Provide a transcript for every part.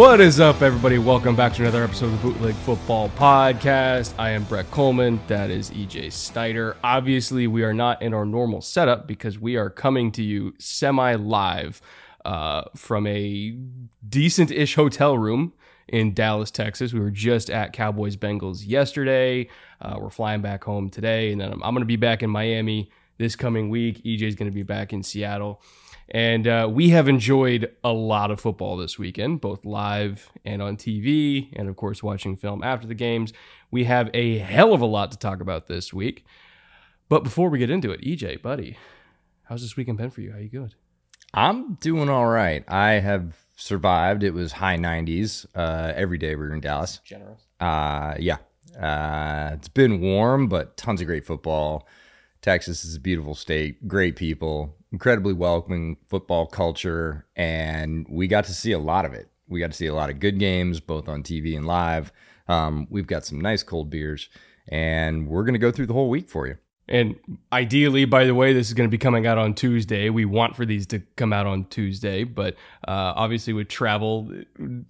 What is up, everybody? Welcome back to another episode of the Bootleg Football Podcast. I am Brett Coleman. That is EJ Snyder. Obviously, we are not in our normal setup because we are coming to you semi live uh, from a decent ish hotel room in Dallas, Texas. We were just at Cowboys Bengals yesterday. Uh, we're flying back home today, and then I'm, I'm going to be back in Miami this coming week. EJ is going to be back in Seattle. And uh, we have enjoyed a lot of football this weekend, both live and on TV, and of course, watching film after the games. We have a hell of a lot to talk about this week. But before we get into it, EJ, buddy, how's this weekend been for you? How you good? I'm doing all right. I have survived. It was high 90s uh, every day we were in Dallas. Generous. Uh, yeah. Uh, it's been warm, but tons of great football. Texas is a beautiful state, great people, incredibly welcoming football culture, and we got to see a lot of it. We got to see a lot of good games, both on TV and live. Um, we've got some nice cold beers, and we're going to go through the whole week for you. And ideally, by the way, this is going to be coming out on Tuesday. We want for these to come out on Tuesday, but uh, obviously with travel,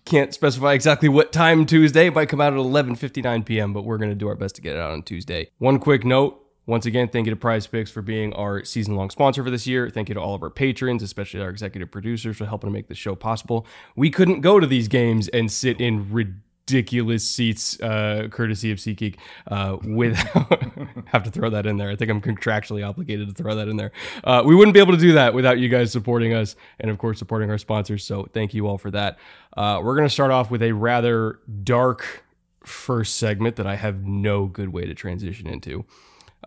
can't specify exactly what time Tuesday. It might come out at 11:59 p.m., but we're going to do our best to get it out on Tuesday. One quick note: once again, thank you to Prize Picks for being our season long sponsor for this year. Thank you to all of our patrons, especially our executive producers, for helping to make the show possible. We couldn't go to these games and sit in ridiculous seats, uh, courtesy of SeatGeek, uh, without, have to throw that in there. I think I'm contractually obligated to throw that in there. Uh, we wouldn't be able to do that without you guys supporting us and, of course, supporting our sponsors. So thank you all for that. Uh, we're going to start off with a rather dark first segment that I have no good way to transition into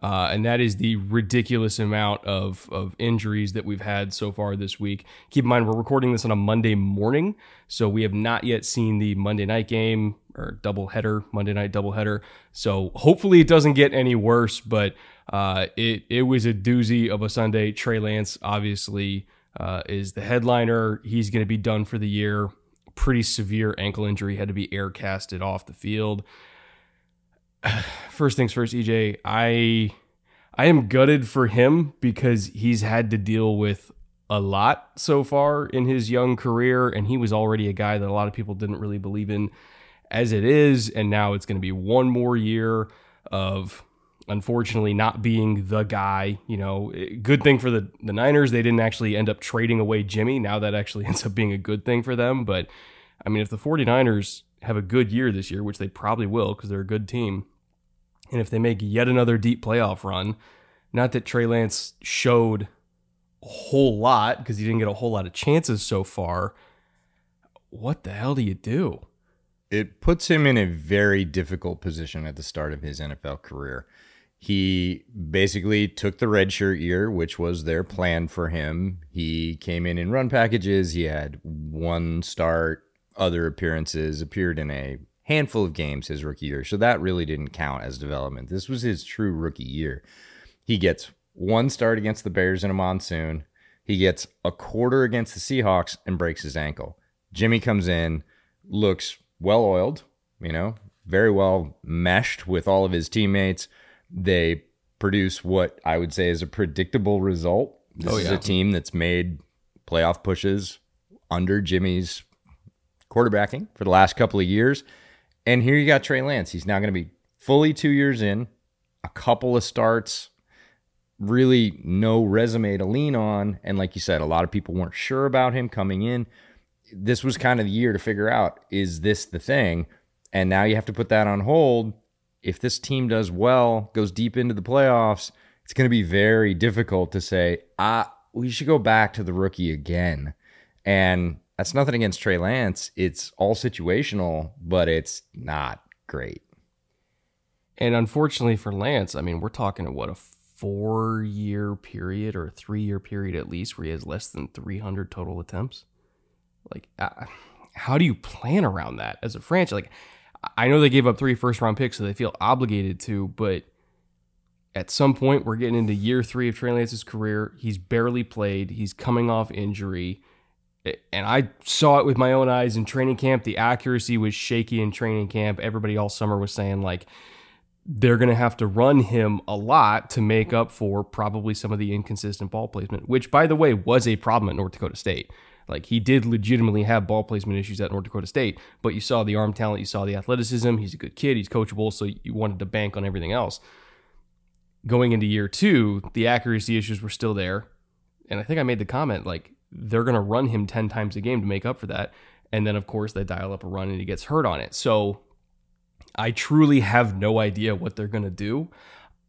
uh, and that is the ridiculous amount of, of injuries that we've had so far this week. Keep in mind, we're recording this on a Monday morning, so we have not yet seen the Monday night game or double header, Monday night double header. So hopefully it doesn't get any worse, but uh, it it was a doozy of a Sunday. Trey Lance obviously uh, is the headliner. He's going to be done for the year. Pretty severe ankle injury, had to be air casted off the field first things first, EJ, I I am gutted for him because he's had to deal with a lot so far in his young career and he was already a guy that a lot of people didn't really believe in as it is and now it's going to be one more year of unfortunately not being the guy you know. Eh, good thing for the, the niners they didn't actually end up trading away jimmy now that actually ends up being a good thing for them but i mean if the 49ers have a good year this year which they probably will because they're a good team and if they make yet another deep playoff run, not that Trey Lance showed a whole lot because he didn't get a whole lot of chances so far, what the hell do you do? It puts him in a very difficult position at the start of his NFL career. He basically took the redshirt year, which was their plan for him. He came in in run packages. He had one start, other appearances, appeared in a handful of games his rookie year. So that really didn't count as development. This was his true rookie year. He gets one start against the Bears in a monsoon. He gets a quarter against the Seahawks and breaks his ankle. Jimmy comes in, looks well oiled, you know, very well meshed with all of his teammates. They produce what I would say is a predictable result. This oh, yeah. is a team that's made playoff pushes under Jimmy's quarterbacking for the last couple of years. And here you got Trey Lance. He's now going to be fully two years in, a couple of starts, really no resume to lean on. And like you said, a lot of people weren't sure about him coming in. This was kind of the year to figure out is this the thing? And now you have to put that on hold. If this team does well, goes deep into the playoffs, it's going to be very difficult to say, ah, we should go back to the rookie again. And that's nothing against Trey Lance. It's all situational, but it's not great. And unfortunately for Lance, I mean, we're talking what a four year period or a three year period at least where he has less than 300 total attempts. Like, uh, how do you plan around that as a franchise? Like, I know they gave up three first round picks, so they feel obligated to, but at some point, we're getting into year three of Trey Lance's career. He's barely played, he's coming off injury. And I saw it with my own eyes in training camp. The accuracy was shaky in training camp. Everybody all summer was saying, like, they're going to have to run him a lot to make up for probably some of the inconsistent ball placement, which, by the way, was a problem at North Dakota State. Like he did legitimately have ball placement issues at North Dakota State, but you saw the arm talent, you saw the athleticism. He's a good kid, he's coachable, so you wanted to bank on everything else. Going into year two, the accuracy issues were still there. And I think I made the comment like they're going to run him 10 times a game to make up for that. And then, of course, they dial up a run and he gets hurt on it. So I truly have no idea what they're going to do.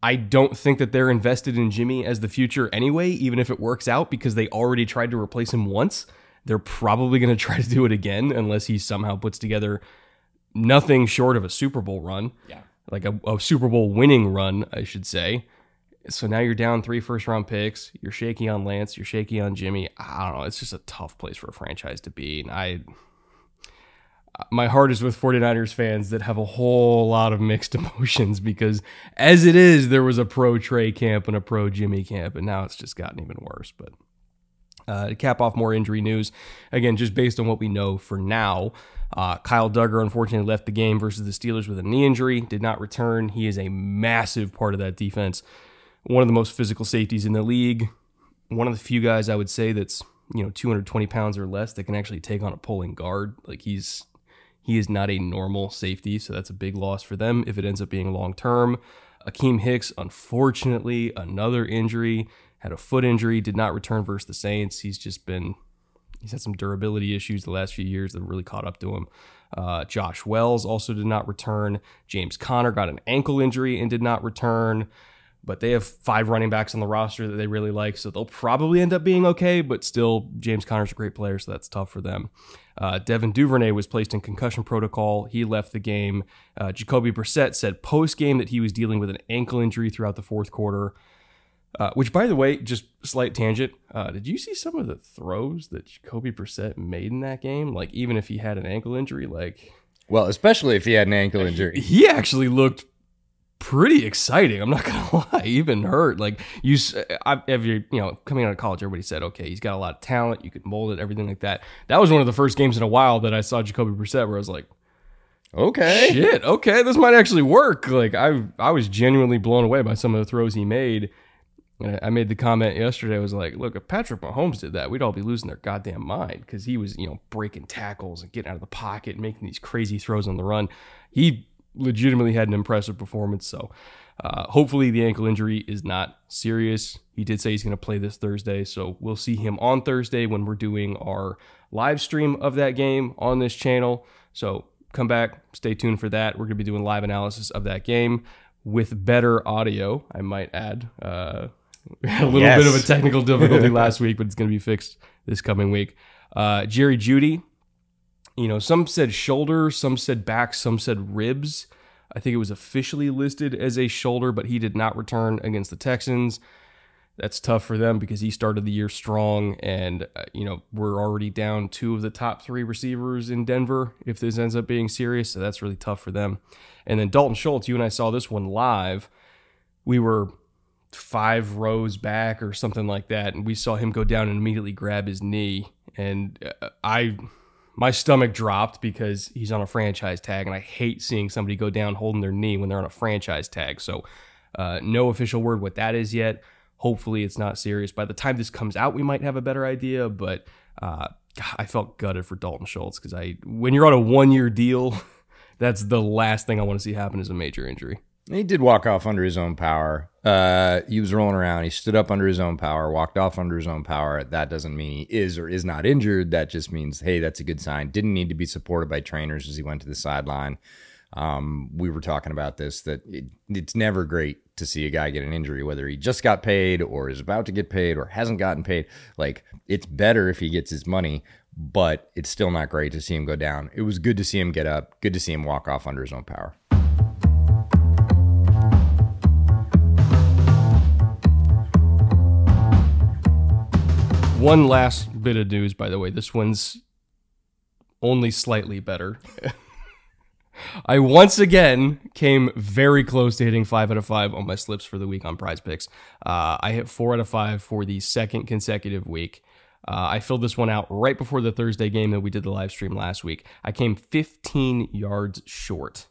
I don't think that they're invested in Jimmy as the future anyway, even if it works out, because they already tried to replace him once. They're probably going to try to do it again unless he somehow puts together nothing short of a Super Bowl run. Yeah. Like a, a Super Bowl winning run, I should say. So now you're down three first round picks. You're shaky on Lance. You're shaky on Jimmy. I don't know. It's just a tough place for a franchise to be. And I, my heart is with 49ers fans that have a whole lot of mixed emotions because as it is, there was a pro Trey camp and a pro Jimmy camp, and now it's just gotten even worse. But uh, to cap off more injury news, again, just based on what we know for now, uh, Kyle Dugger unfortunately left the game versus the Steelers with a knee injury, did not return. He is a massive part of that defense. One of the most physical safeties in the league. One of the few guys I would say that's you know 220 pounds or less that can actually take on a pulling guard. Like he's he is not a normal safety, so that's a big loss for them if it ends up being long term. Akiem Hicks, unfortunately, another injury had a foot injury, did not return versus the Saints. He's just been he's had some durability issues the last few years that really caught up to him. Uh, Josh Wells also did not return. James Conner got an ankle injury and did not return. But they have five running backs on the roster that they really like, so they'll probably end up being okay. But still, James Conner's a great player, so that's tough for them. Uh, Devin Duvernay was placed in concussion protocol. He left the game. Uh, Jacoby Brissett said post game that he was dealing with an ankle injury throughout the fourth quarter. Uh, which, by the way, just slight tangent. Uh, did you see some of the throws that Jacoby Brissett made in that game? Like, even if he had an ankle injury, like, well, especially if he had an ankle injury, he actually looked pretty exciting. I'm not gonna lie, even hurt. Like you, I, if you're, you know, coming out of college, everybody said, okay, he's got a lot of talent. You could mold it, everything like that. That was one of the first games in a while that I saw Jacoby Brissett where I was like, okay, shit, okay, this might actually work. Like I, I was genuinely blown away by some of the throws he made. And I made the comment yesterday. I was like, look, if Patrick Mahomes did that, we'd all be losing their goddamn mind because he was, you know, breaking tackles and getting out of the pocket and making these crazy throws on the run. He legitimately had an impressive performance. So uh, hopefully the ankle injury is not serious. He did say he's going to play this Thursday. So we'll see him on Thursday when we're doing our live stream of that game on this channel. So come back, stay tuned for that. We're going to be doing live analysis of that game with better audio, I might add. Uh, we had a little yes. bit of a technical difficulty last week, but it's going to be fixed this coming week. Uh, Jerry Jeudy, you know, some said shoulder, some said back, some said ribs. I think it was officially listed as a shoulder, but he did not return against the Texans. That's tough for them because he started the year strong, and uh, you know we're already down two of the top three receivers in Denver. If this ends up being serious, so that's really tough for them. And then Dalton Schultz, you and I saw this one live. We were five rows back or something like that, and we saw him go down and immediately grab his knee. And uh, I, my stomach dropped because he's on a franchise tag, and I hate seeing somebody go down holding their knee when they're on a franchise tag. So, uh, no official word what that is yet. Hopefully, it's not serious. By the time this comes out, we might have a better idea. But uh, I felt gutted for Dalton Schultz because I when you're on a one year deal, that's the last thing I want to see happen is a major injury. He did walk off under his own power. Uh, he was rolling around. He stood up under his own power, walked off under his own power. That doesn't mean he is or is not injured. That just means, hey, that's a good sign. Didn't need to be supported by trainers as he went to the sideline. Um, we were talking about this that it, it's never great to see a guy get an injury, whether he just got paid or is about to get paid or hasn't gotten paid. Like, it's better if he gets his money, but it's still not great to see him go down. It was good to see him get up, good to see him walk off under his own power. One last bit of news, by the way. This one's only slightly better. I once again came very close to hitting five out of five on my slips for the week on prize picks. Uh, I hit four out of five for the second consecutive week. Uh, I filled this one out right before the Thursday game that we did the live stream last week. I came 15 yards short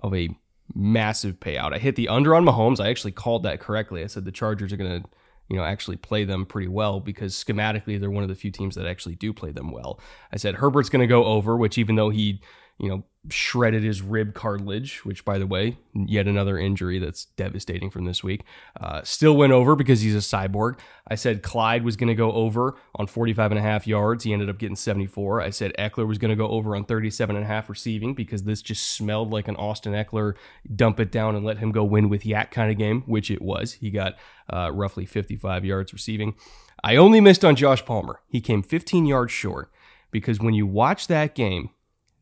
of a massive payout. I hit the under on Mahomes. I actually called that correctly. I said the Chargers are going to you know, actually play them pretty well because schematically they're one of the few teams that actually do play them well. I said Herbert's going to go over, which even though he, you know, shredded his rib cartilage, which by the way, yet another injury that's devastating from this week, uh, still went over because he's a cyborg. I said Clyde was going to go over on 45 and a half yards. He ended up getting 74. I said Ekeler was going to go over on 37 and a half receiving because this just smelled like an Austin Ekeler dump it down and let him go win with YAC kind of game, which it was. He got uh, roughly 55 yards receiving. I only missed on Josh Palmer. He came 15 yards short because when you watch that game,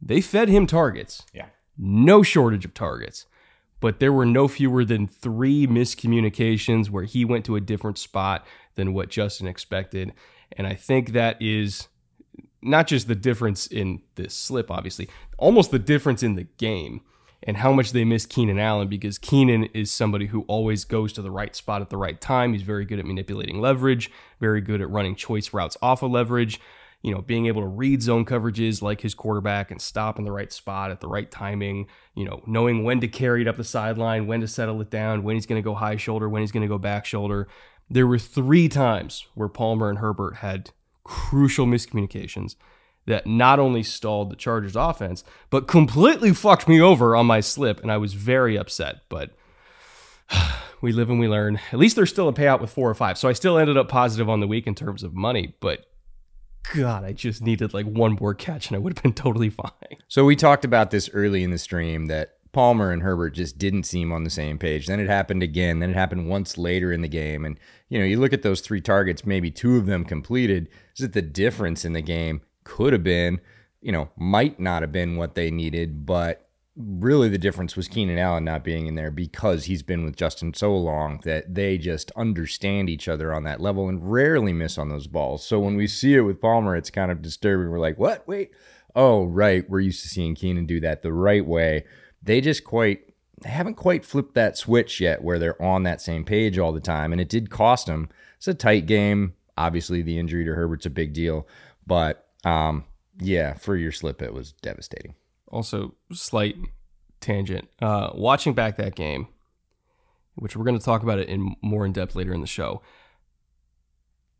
they fed him targets. Yeah. No shortage of targets. But there were no fewer than three miscommunications where he went to a different spot than what Justin expected. And I think that is not just the difference in this slip, obviously, almost the difference in the game and how much they miss Keenan Allen because Keenan is somebody who always goes to the right spot at the right time. He's very good at manipulating leverage, very good at running choice routes off of leverage. You know, being able to read zone coverages like his quarterback and stop in the right spot at the right timing, you know, knowing when to carry it up the sideline, when to settle it down, when he's going to go high shoulder, when he's going to go back shoulder. There were three times where Palmer and Herbert had crucial miscommunications that not only stalled the Chargers offense, but completely fucked me over on my slip. And I was very upset. But we live and we learn. At least there's still a payout with four or five. So I still ended up positive on the week in terms of money. But God, I just needed like one more catch and I would have been totally fine. So we talked about this early in the stream that Palmer and Herbert just didn't seem on the same page. Then it happened again. Then it happened once later in the game. And, you know, you look at those three targets, maybe two of them completed. Is it the difference in the game? could have been, you know, might not have been what they needed, but really the difference was Keenan Allen not being in there because he's been with Justin so long that they just understand each other on that level and rarely miss on those balls. So when we see it with Palmer, it's kind of disturbing. We're like, what? Wait. Oh, right. We're used to seeing Keenan do that the right way. They just quite they haven't quite flipped that switch yet where they're on that same page all the time. And it did cost them. It's a tight game. Obviously, the injury to Herbert's a big deal, but um, yeah, for your slip, it was devastating. Also, slight tangent. Uh, watching back that game, which we're going to talk about it in more in depth later in the show.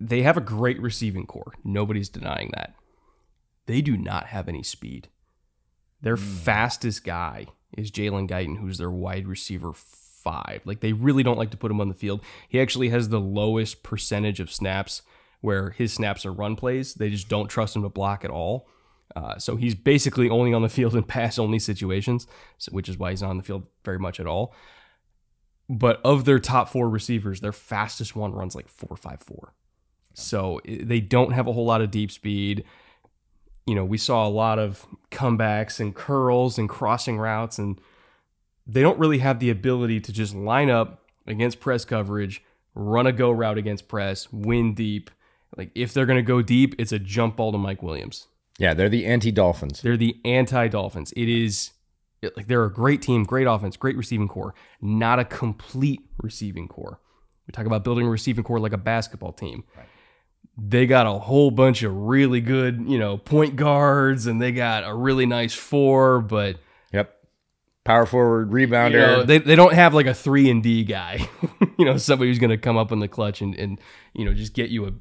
They have a great receiving corps. Nobody's denying that. They do not have any speed. Their mm. fastest guy is Jalen Guyton, who's their wide receiver five. Like they really don't like to put him on the field. He actually has the lowest percentage of snaps where his snaps are run plays. They just don't trust him to block at all. Uh, so he's basically only on the field in pass only situations, which is why he's not on the field very much at all. But of their top four receivers, their fastest one runs like four five four. So they don't have a whole lot of deep speed. You know, we saw a lot of comebacks and curls and crossing routes, and they don't really have the ability to just line up against press coverage, run a go route against press, win deep, like if they're going to go deep, it's a jump ball to Mike Williams. Yeah, they're the anti Dolphins. They're the anti Dolphins. It is like they're a great team, great offense, great receiving corps, not a complete receiving corps. We talk about building a receiving corps like a basketball team. Right. They got a whole bunch of really good, you know, point guards, and they got a really nice four, but yep, power forward, rebounder. You know, they they don't have like a three and D guy, you know, somebody who's going to come up in the clutch and and you know just get you a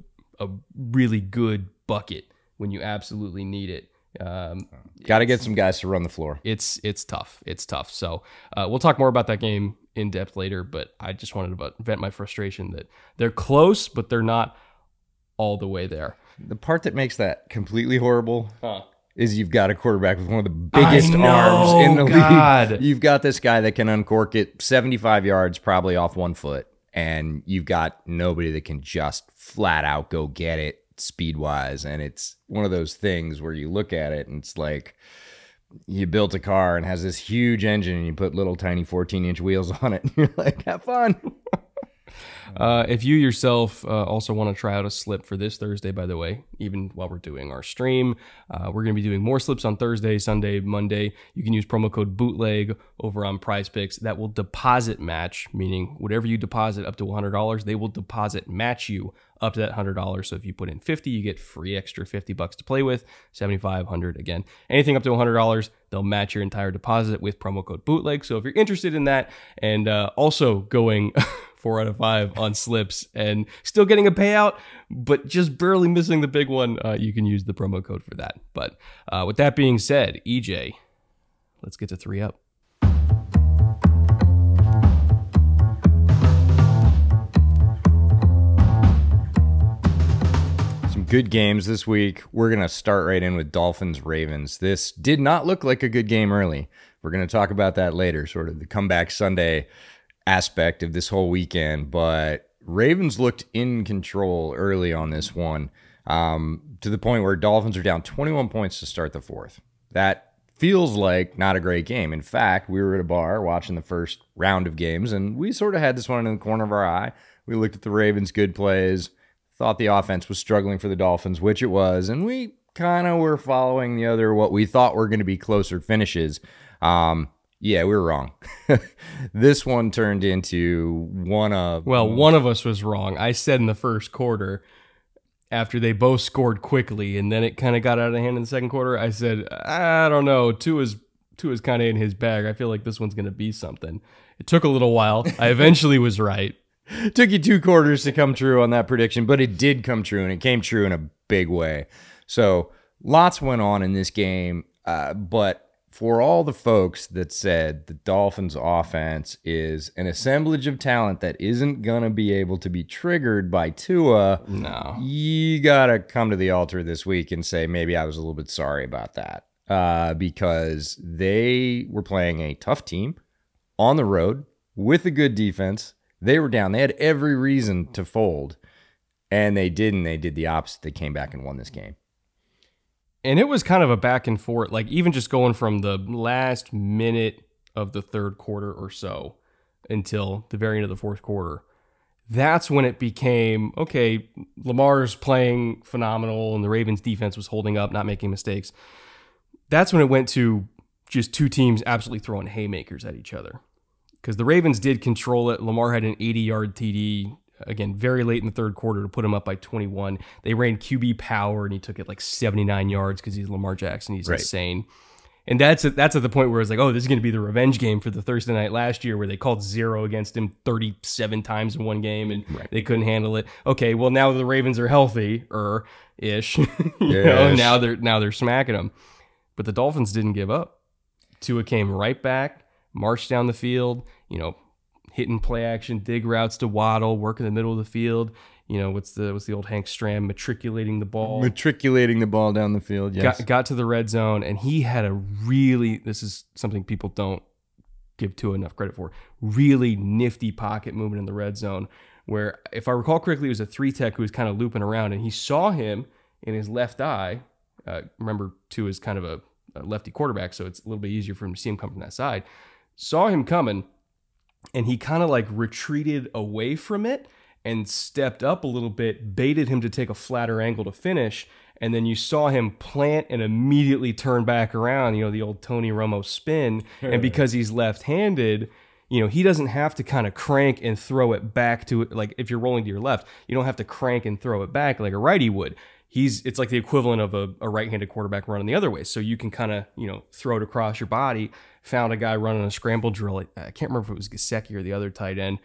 a really good bucket when you absolutely need it. Um, Got to get some guys to run the floor. it's it's tough. It's tough. So uh, we'll talk more about that game in depth later. But I just wanted to vent my frustration that they're close, but they're not all the way there. The part that makes that completely horrible Huh. is you've got a quarterback with one of the biggest know, arms in the God. league. You've got this guy that can uncork it 75 yards, probably off one foot, and you've got nobody that can just flat out go get it speed wise. And it's one of those things where you look at it and it's like you built a car and has this huge engine and you put little tiny 14 inch wheels on it and you're like, have fun. Uh, if you yourself uh, also want to try out a slip for this Thursday, by the way, even while we're doing our stream, uh, we're going to be doing more slips on Thursday, Sunday, Monday. You can use promo code bootleg over on Prize Picks. That will deposit match, meaning whatever you deposit up to $100, they will deposit match you up to that $100. So if you put in 50, you get free extra 50 bucks to play with. 75, 100 again. Anything up to $100, they'll match your entire deposit with promo code bootleg. So if you're interested in that and uh, also going four out of on slips and still getting a payout, but just barely missing the big one, uh, you can use the promo code for that. But uh, with that being said, EJ, let's get to three up. Some good games this week. We're going to start right in with Dolphins Ravens. This did not look like a good game early. We're going to talk about that later, sort of the comeback Sunday aspect of this whole weekend. But Ravens looked in control early on this one um, to the point where Dolphins are down 21 points to start the fourth. That feels like not a great game. In fact, we were at a bar watching the first round of games, and we sort of had this one in the corner of our eye. We looked at the Ravens' good plays, thought the offense was struggling for the Dolphins, which it was, and we kind of were following the other what we thought were going to be closer finishes. Um, yeah, we were wrong. this one turned into one of Well, one of us was wrong. I said in the first quarter, after they both scored quickly, and then it kind of got out of hand in the second quarter. I said, I don't know. Tua is Tua is kind of in his bag. I feel like this one's going to be something. It took a little while. I eventually was right. took you two quarters to come true on that prediction, but it did come true, and it came true in a big way. So lots went on in this game, uh, but for all the folks that said the Dolphins' offense is an assemblage of talent that isn't gonna be able to be triggered by Tua, No. you gotta come to the altar this week and say maybe I was a little bit sorry about that uh, because they were playing a tough team on the road with a good defense. They were down. They had every reason to fold, and they didn't. They did the opposite. They came back and won this game. And it was kind of a back and forth, like even just going from the last minute of the third quarter or so until the very end of the fourth quarter. That's when it became okay. Lamar's playing phenomenal, and the Ravens' defense was holding up, not making mistakes. That's when it went to just two teams absolutely throwing haymakers at each other. Because the Ravens did control it. Lamar had an 80 yard TD, again, very late in the third quarter to put him up by 21. They ran QB power, and he took it like 79 yards because he's Lamar Jackson. He's Right. insane. And that's at, that's at the point where it's like, oh, this is going to be the revenge game for the Thursday night last year, where they called zero against him 37 times in one game, and they couldn't handle it. Okay, well now the Ravens are healthy, or ish. you know, Ish. now they're now they're smacking them, but the Dolphins didn't give up. Tua came right back, marched down the field, you know, hitting play action, dig routes to Waddle, work in the middle of the field. You know, what's the what's the old Hank Stram matriculating the ball Matriculating the ball down the field. Yes. got, got to the red zone and he had a really this is something people don't give to enough credit for really nifty pocket movement in the red zone where if i recall correctly it was a three tech who was kind of looping around and he saw him in his left eye uh, remember Tua is kind of a, a lefty quarterback so it's a little bit easier for him to see him come from that side saw him coming and he kind of like retreated away from it and stepped up a little bit, baited him to take a flatter angle to finish, and then you saw him plant and immediately turn back around, you know, the old Tony Romo spin. and because he's left-handed, you know, he doesn't have to kind of crank and throw it back to it like if you're rolling to your left, you don't have to crank and throw it back like a righty would. He's it's like the equivalent of a, a right-handed quarterback running the other way. So you can kind of, you know, throw it across your body. Found a guy running a scramble drill. I can't remember if it was Gesicki or the other tight end.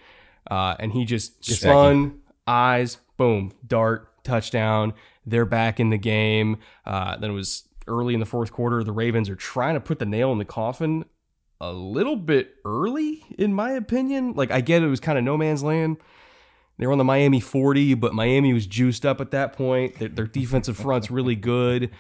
Uh, and he just spun eyes, boom, dart, touchdown. They're back in the game. Uh, then it was early in the fourth quarter. The Ravens are trying to put the nail in the coffin a little bit early, in my opinion. Like, I get it was kind of no man's land. They were on the Miami 40, but Miami was juiced up at that point. Their, their defensive front's really good.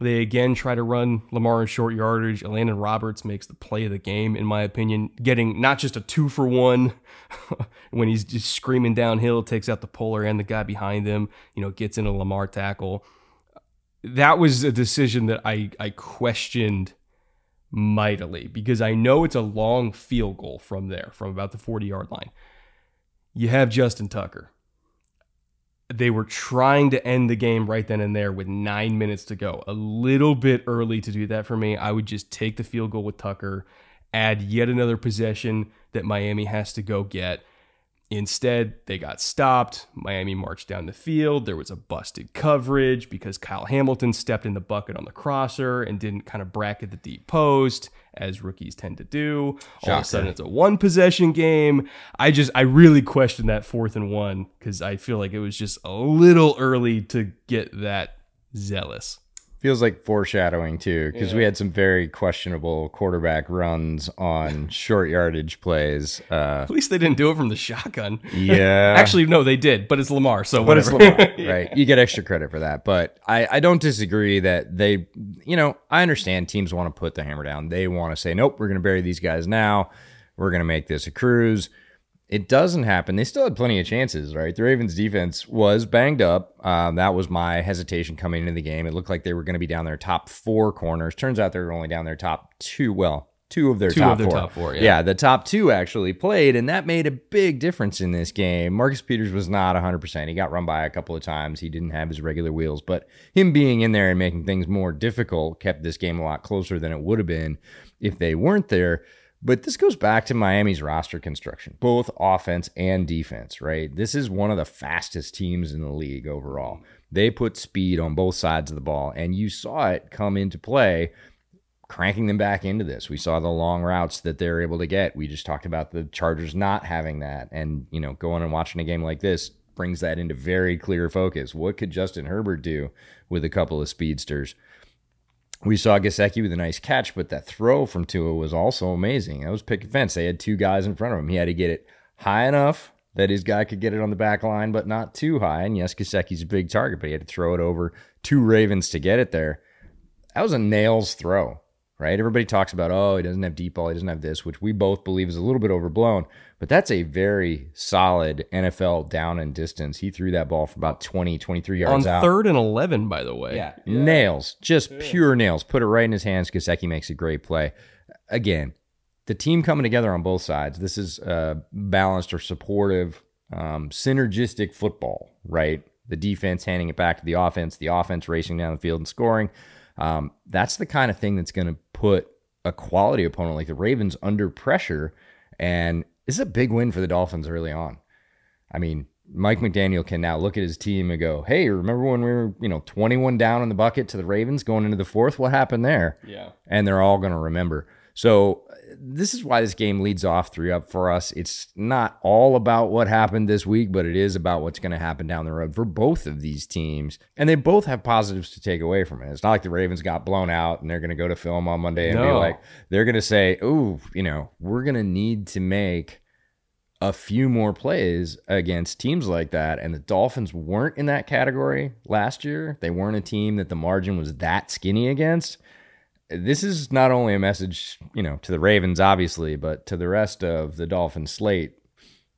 They again try to run Lamar in short yardage. Elandon Roberts makes the play of the game, in my opinion, getting not just a two for one when he's just screaming downhill, takes out the puller and the guy behind him, you know, gets in a Lamar tackle. That was a decision that I, I questioned mightily because I know it's a long field goal from there, from about the 40 yard line. You have Justin Tucker they were trying to end the game right then and there with nine minutes to go. A little bit early to do that for me. I would just take the field goal with Tucker, add yet another possession that Miami has to go get. Instead, they got stopped. Miami marched down the field. There was a busted coverage because Kyle Hamilton stepped in the bucket on the crosser and didn't kind of bracket the deep post as rookies tend to do. All of a sudden, it's a one possession game. I just, I really question that fourth and one because I feel like it was just a little early to get that zealous. Feels like foreshadowing too, because we had some very questionable quarterback runs on short yardage plays. Uh, At least they didn't do it from the shotgun. yeah, Actually, no, they did, but it's Lamar, so but it's whatever. Lamar, right? You get extra credit for that. But I, I don't disagree that they, you know, I understand teams want to put the hammer down. They want to say, nope, we're going to bury these guys now. We're going to make this a cruise. It doesn't happen. They still had plenty of chances, right? The Ravens defense was banged up. Um, that was my hesitation coming into the game. It looked like they were going to be down their top four corners. Turns out they were only down their top two. Well, two of their Two top of their four. top four, yeah. the top two actually played, and that made a big difference in this game. Marcus Peters was not 100%. He got run by a couple of times. He didn't have his regular wheels, but him being in there and making things more difficult kept this game a lot closer than it would have been if they weren't there. But this goes back to Miami's roster construction, both offense and defense, right? This is one of the fastest teams in the league overall. They put speed on both sides of the ball, and you saw it come into play cranking them back into this. We saw the long routes that they're able to get. We just talked about the Chargers not having that. And, you know, going and watching a game like this brings that into very clear focus. What could Justin Herbert do with a couple of speedsters? We saw Gesicki with a nice catch, but that throw from Tua was also amazing. That was pick and fence. They had two guys in front of him. He had to get it high enough that his guy could get it on the back line, but not too high. And yes, Gesicki's a big target, but he had to throw it over two Ravens to get it there. That was a nails throw, right? Everybody talks about, oh, he doesn't have deep ball, he doesn't have this, which we both believe is a little bit overblown, but that's a very solid NFL down and distance. He threw that ball for about 20, 23 yards On out. third and 11, by the way. Yeah. Nails, just pure nails. Put it right in his hands. Gesicki makes a great play. Again, the team coming together on both sides. This is uh, balanced or supportive, um, synergistic football, right? The defense handing it back to the offense, the offense racing down the field and scoring. Um, that's the kind of thing that's going to put a quality opponent like the Ravens under pressure. And this is a big win for the Dolphins early on. I mean, Mike McDaniel can now look at his team and go, "Hey, remember when we were, you know, 21 down in the bucket to the Ravens going into the fourth? What happened there?" Yeah. And they're all going to remember. So this is why this game leads off three up for us. It's not all about what happened this week, but it is about what's going to happen down the road for both of these teams. And they both have positives to take away from it. It's not like the Ravens got blown out and they're going to go to film on Monday and be like, they're going to say, "Ooh, you know, we're going to need to make." a few more plays against teams like that. And the Dolphins weren't in that category last year. They weren't a team that the margin was that skinny against. This is not only a message, you know, to the Ravens, obviously, but to the rest of the Dolphin slate.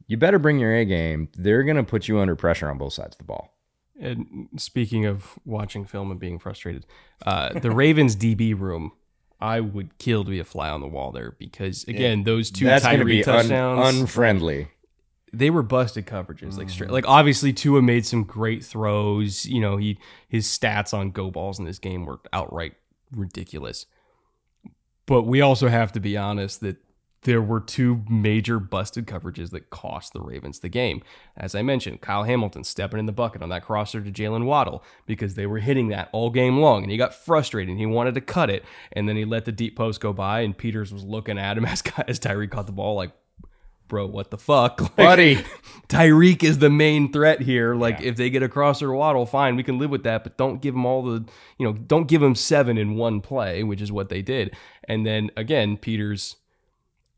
You better bring your A game. They're going to put you under pressure on both sides of the ball. And speaking of watching film and being frustrated, uh, the Ravens DB room, I would kill to be a fly on the wall there because again, those two That's Tyree be un- touchdowns, unfriendly. they were busted coverages. Like straight, like obviously Tua made some great throws. You know, he his stats on go balls in this game were outright ridiculous. But we also have to be honest that there were two major busted coverages that cost the Ravens the game. As I mentioned, Kyle Hamilton stepping in the bucket on that crosser to Jalen Waddle because they were hitting that all game long and he got frustrated and he wanted to cut it. And then he let the deep post go by and Peters was looking at him as, as Tyreek caught the ball like, bro, what the fuck? Like, Buddy. Tyreek is the main threat here. Like, if they get a cross or waddle, fine, we can live with that, but don't give him all the, you know, don't give him seven in one play, which is what they did. And then again, Peters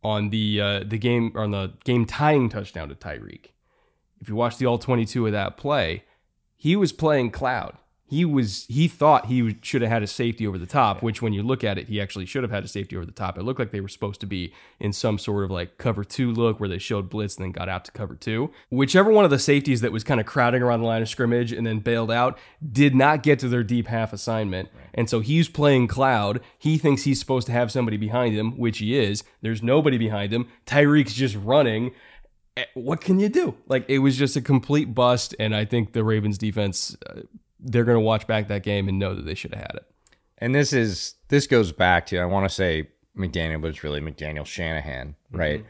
on the uh, the game on the game tying touchdown to Tyreek. If you watch the all 22 of that play, he was playing cloud. He was he thought he should have had a safety over the top, which when you look at it, he actually should have had a safety over the top. It looked like they were supposed to be in some sort of like cover two look where they showed blitz and then got out to cover two. Whichever one of the safeties that was kind of crowding around the line of scrimmage and then bailed out did not get to their deep half assignment. And so he's playing cloud. He thinks he's supposed to have somebody behind him, which he is. There's nobody behind him. Tyreek's just running Eh, what can you do? Like it was just a complete bust, and I think the Ravens defense uh, they're going to watch back that game and know that they should have had it. And this is this goes back to I want to say McDaniel, but it's really McDaniel Shanahan, mm-hmm. right?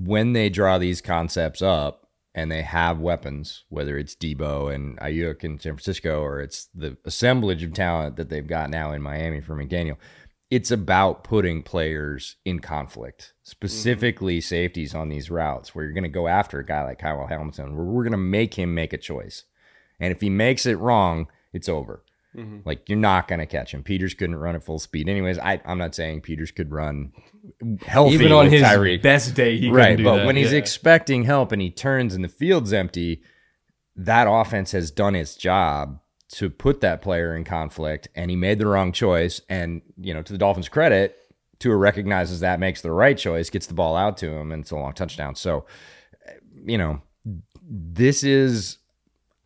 When they draw these concepts up and they have weapons, whether it's Deebo and Aiyuk in San Francisco or it's the assemblage of talent that they've got now in Miami for McDaniel, it's about putting players in conflict, specifically mm-hmm. safeties on these routes where you're going to go after a guy like Kyle Hamilton, where we're going to make him make a choice. And if he makes it wrong, it's over. Mm-hmm. Like you're not going to catch him. Peters couldn't run at full speed. Anyways, I, I'm not saying Peters could run healthy Even on his Tyreek. best day, he right. do But that. when he's Yeah. expecting help and he turns and the field's empty, that offense has done its job to put that player in conflict and he made the wrong choice. And, you know, to the Dolphins' credit, Tua recognizes that, makes the right choice, gets the ball out to him, and it's a long touchdown. So, you know, this is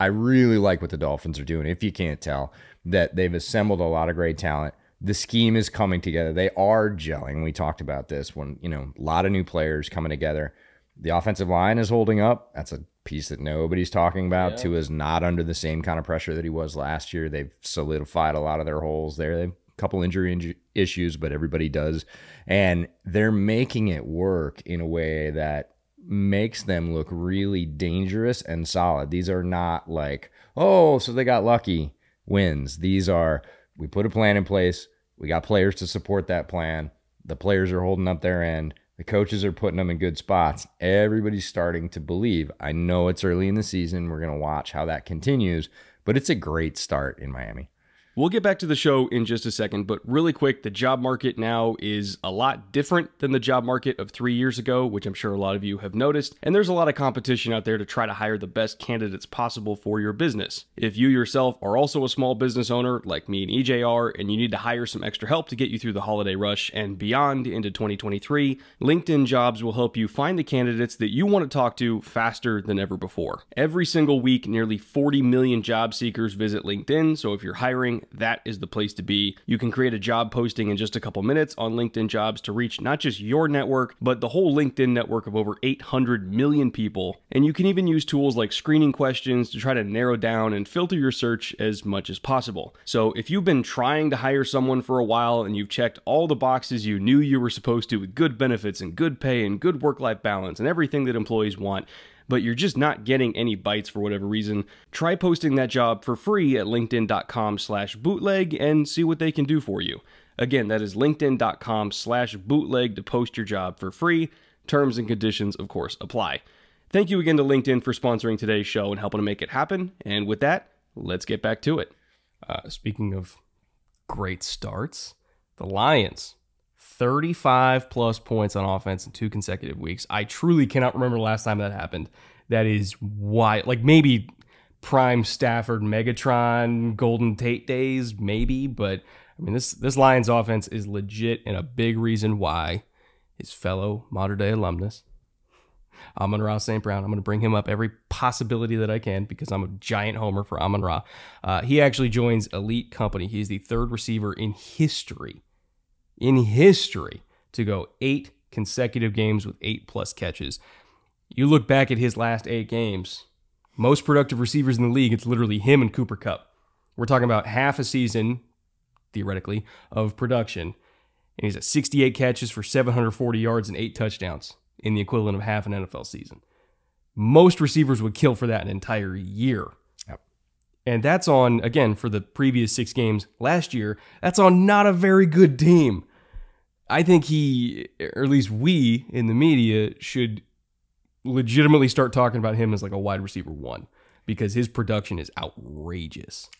I really like what the Dolphins are doing. If you can't tell, that they've assembled a lot of great talent. The scheme is coming together. They are gelling. We talked about this when, you know, a lot of new players coming together. The offensive line is holding up. That's a piece that nobody's talking about. Tua is not under the same kind of pressure that he was last year. They've solidified a lot of their holes there. They've a couple injury inju- issues, but everybody does. And they're making it work in a way that makes them look really dangerous and solid. These are not like, oh, so they got lucky wins. These are, we put a plan in place. We got players to support that plan. The players are holding up their end. The coaches are putting them in good spots. Everybody's starting to believe. I know it's early in the season. We're going to watch how that continues, but it's a great start in Miami. We'll get back to the show in just a second, but really quick, the job market now is a lot different than the job market of three years ago, which I'm sure a lot of you have noticed. And there's a lot of competition out there to try to hire the best candidates possible for your business. If you yourself are also a small business owner like me and EJR, and you need to hire some extra help to get you through the holiday rush and beyond into 2023, LinkedIn Jobs will help you find the candidates that you want to talk to faster than ever before. Every single week, nearly 40 million job seekers visit LinkedIn, so if you're hiring, that is the place to be. You can create a job posting in just a couple minutes on LinkedIn Jobs to reach not just your network, but the whole LinkedIn network of over 800 million people. And you can even use tools like screening questions to try to narrow down and filter your search as much as possible. So if you've been trying to hire someone for a while and you've checked all the boxes you knew you were supposed to with good benefits and good pay and good work life balance and everything that employees want, but you're just not getting any bites for whatever reason, try posting that job for free at linkedin.com slash bootleg and see what they can do for you. Again, that is linkedin.com slash bootleg to post your job for free. Terms and conditions, of course, apply. Thank you again to LinkedIn for sponsoring today's show and helping to make it happen. And with that, let's get back to it. Uh, speaking of great starts, the Lions 35 plus points on offense in two consecutive weeks. I truly cannot remember last time that happened. That is why, like maybe prime Stafford, Megatron, Golden Tate days, maybe. But I mean, this this Lions offense is legit, and a big reason why his fellow modern day alumnus, Amon Ra St. Brown. I'm going to bring him up every possibility that I can because I'm a giant homer for Amon Ra. Uh, he actually joins elite company. He is the third receiver in history in history to go eight consecutive games with eight plus catches. You look back at his last eight games, most productive receivers in the league, it's literally him and Cooper Kupp. We're talking about half a season, theoretically, of production. And he's at 68 catches for 740 yards and eight touchdowns in the equivalent of half an NFL season. Most receivers would kill for that an entire year. And that's on, again, for the previous six games last year, that's on not a very good team. I think he, or at least we in the media, should legitimately start talking about him as like a wide receiver one because his production is outrageous.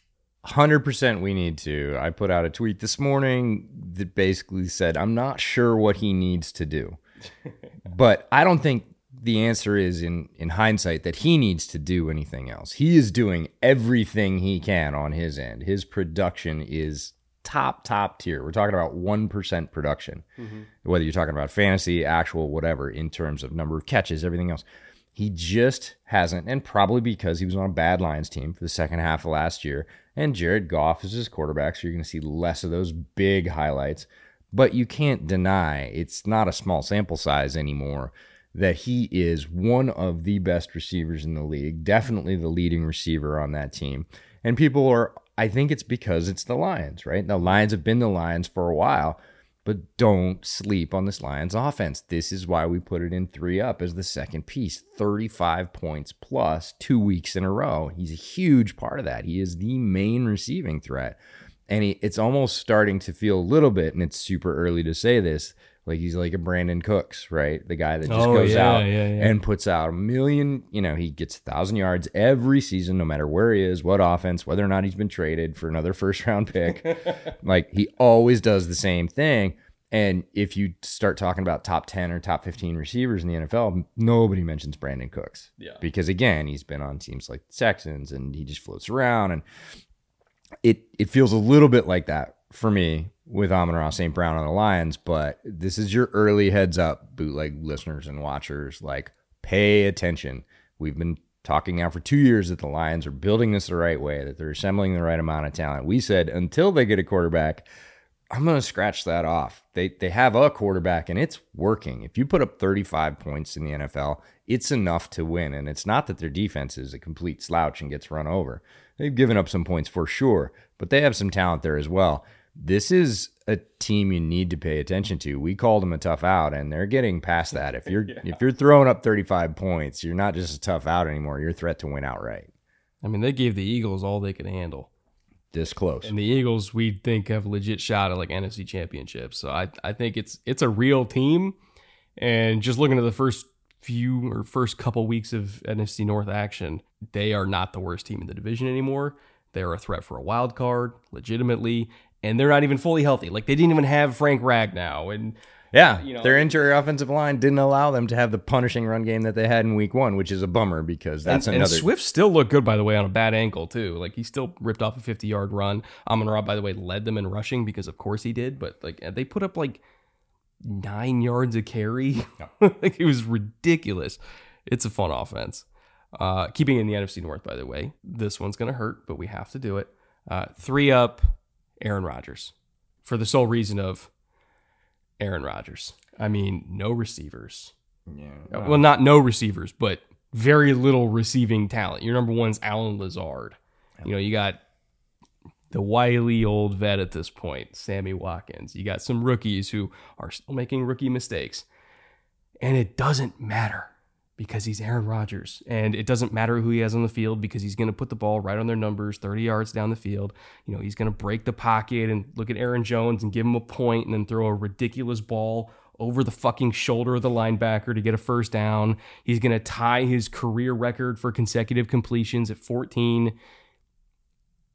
100% we need to. I put out a tweet this morning that basically said, I'm not sure what he needs to do. but I don't think the answer is in in hindsight that he needs to do anything else. He is doing everything he can on his end. His production is top top tier. We're talking about 1% production. Mm-hmm. Whether you're talking about fantasy, actual whatever in terms of number of catches, everything else. He just hasn't and probably because he was on a bad Lions team for the second half of last year and Jared Goff is his quarterback, so you're going to see less of those big highlights. But you can't deny it's not a small sample size anymore that he is one of the best receivers in the league, definitely the leading receiver on that team. And people are, I think it's because it's the Lions, right? The Lions have been the Lions for a while, but don't sleep on this Lions offense. This is why we put it in three up as the second piece 35 points plus two weeks in a row. He's a huge part of that. He is the main receiving threat. And he, it's almost starting to feel a little bit, and it's super early to say this, like he's like a Brandin Cooks, right? The guy that just Oh, goes yeah, out yeah, yeah. and puts out a million, you know, he gets a thousand yards every season, no matter where he is, what offense, whether or not he's been traded for another first round pick. like he always does the same thing. And if you start talking about top 10 or top 15 receivers in the NFL, nobody mentions Brandin Cooks. Yeah. Because again, he's been on teams like the Texans and he just floats around. And it it feels a little bit like that for me with Amon Ra St. Brown on the Lions, but this is your early heads up, bootleg listeners and watchers. Like, pay attention. We've been talking now for two years that the Lions are building this the right way, that they're assembling the right amount of talent. We said until they get a quarterback, I'm going to scratch that off. They they have a quarterback and it's working. If you put up 35 points in the NFL, it's enough to win. And it's not that their defense is a complete slouch and gets run over. They've given up some points for sure, but they have some talent there as well. This is a team you need to pay attention to. We called them a tough out, and they're getting past that. If you're if you're throwing up 35 points, you're not just a tough out anymore. You're a threat to win outright. I mean, they gave the Eagles all they could handle. This close. And the Eagles, we think, have a legit shot at like NFC championships. So I, I think it's it's a real team. And just looking at the first few or first couple weeks of NFC North action, they are not the worst team in the division anymore. They're a threat for a wild card, legitimately, and they're not even fully healthy. Like they didn't even have Frank Ragnow, and Yeah, you know- their injury offensive line didn't allow them to have the punishing run game that they had in Week One, which is a bummer because that's and, another. and Swift still looked good, by the way, on a bad ankle too. Like he still ripped off a fifty-yard run. Amon Ra, by the way, led them in rushing because of course he did. But like they put up like nine yards a carry. like it was ridiculous. It's a fun offense. Uh, keeping in the NFC North, by the way, this one's gonna hurt, but we have to do it. Uh, three up, Aaron Rodgers, for the sole reason of Aaron Rodgers. I mean, no receivers. yeah, Well, not no receivers, but very little receiving talent. Your number one's Allen Lazard. You know, you got the wily old vet at this point, Sammy Watkins. You got some rookies who are still making rookie mistakes. And it doesn't matter because he's Aaron Rodgers. And it doesn't matter who he has on the field because he's going to put the ball right on their numbers, 30 yards down the field. You know, he's going to break the pocket and look at Aaron Jones and give him a point and then throw a ridiculous ball over the fucking shoulder of the linebacker to get a first down. He's going to tie his career record for consecutive completions at 14.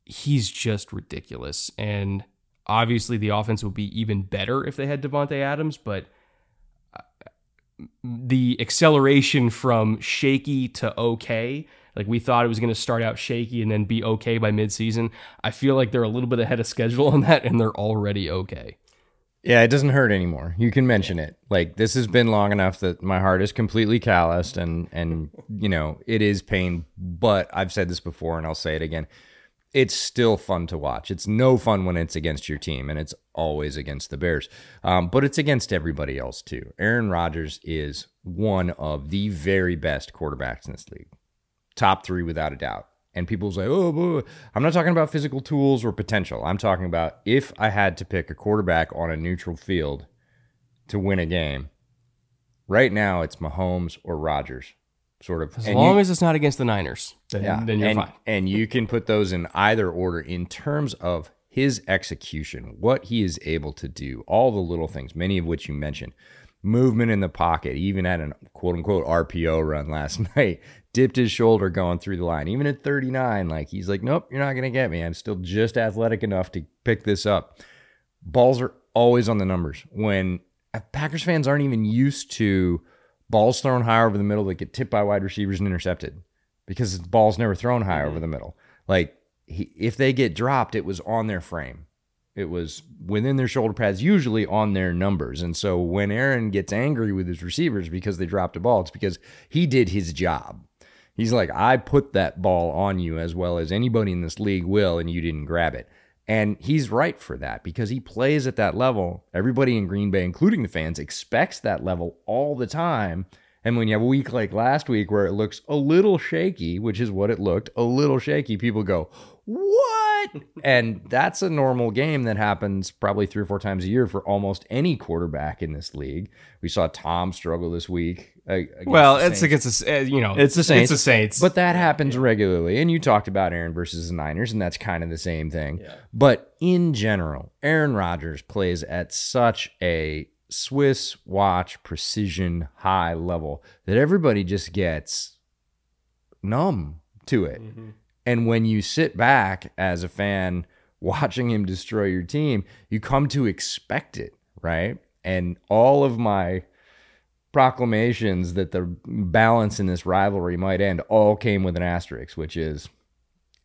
He's just ridiculous. And obviously, the offense would be even better if they had Davante Adams, but the acceleration from shaky to okay. Like we thought it was going to start out shaky and then be okay by midseason. I feel like they're a little bit ahead of schedule on that, and they're already okay. Yeah, it doesn't hurt anymore. You can mention it. Like this has been long enough that my heart is completely calloused and and you know, it is pain, but I've said this before and I'll say it again. It's still fun to watch. It's no fun when it's against your team, and it's always against the Bears. Um, but it's against everybody else too. Aaron Rodgers is one of the very best quarterbacks in this league, top three without a doubt. And people say, "Oh, blah, blah." I'm not talking about physical tools or potential. I'm talking about if I had to pick a quarterback on a neutral field to win a game. Right now, it's Mahomes or Rodgers, sort of. As And long you- as it's not against the Niners, then, then you're and, fine. And you can put those in either order in terms of his execution, what he is able to do, all the little things, many of which you mentioned. movement in the pocket, even at an quote unquote RPO run last night, dipped his shoulder going through the line. Even at 39, like he's like, nope, you're not going to get me. I'm still just athletic enough to pick this up. Balls are always on the numbers. When Packers fans aren't even used to balls thrown high over the middle that get tipped by wide receivers and intercepted because the ball's never thrown high over mm-hmm. the middle. Like he, if they get dropped, it was on their frame. It was within their shoulder pads, usually on their numbers. And so when Aaron gets angry with his receivers because they dropped a ball, it's because he did his job. He's like, I put that ball on you as well as anybody in this league will, and you didn't grab it. And he's right for that because he plays at that level. Everybody in Green Bay, including the fans, expects that level all the time. And when you have a week like last week where it looks a little shaky, which is what it looked, a little shaky, people go, What? and that's a normal game that happens probably three or four times a year for almost any quarterback in this league. We saw Tom struggle this week. Well, it's against the, you know, It's the Saints. It's the Saints. But that happens regularly. And you talked about Aaron versus the Niners, and that's kind of the same thing. But in general, Aaron Rodgers plays at such a Swiss watch precision high level that everybody just gets numb to it. Mm-hmm. And when you sit back as a fan watching him destroy your team, you come to expect it, right? And all of my proclamations that the balance in this rivalry might end all came with an asterisk, which is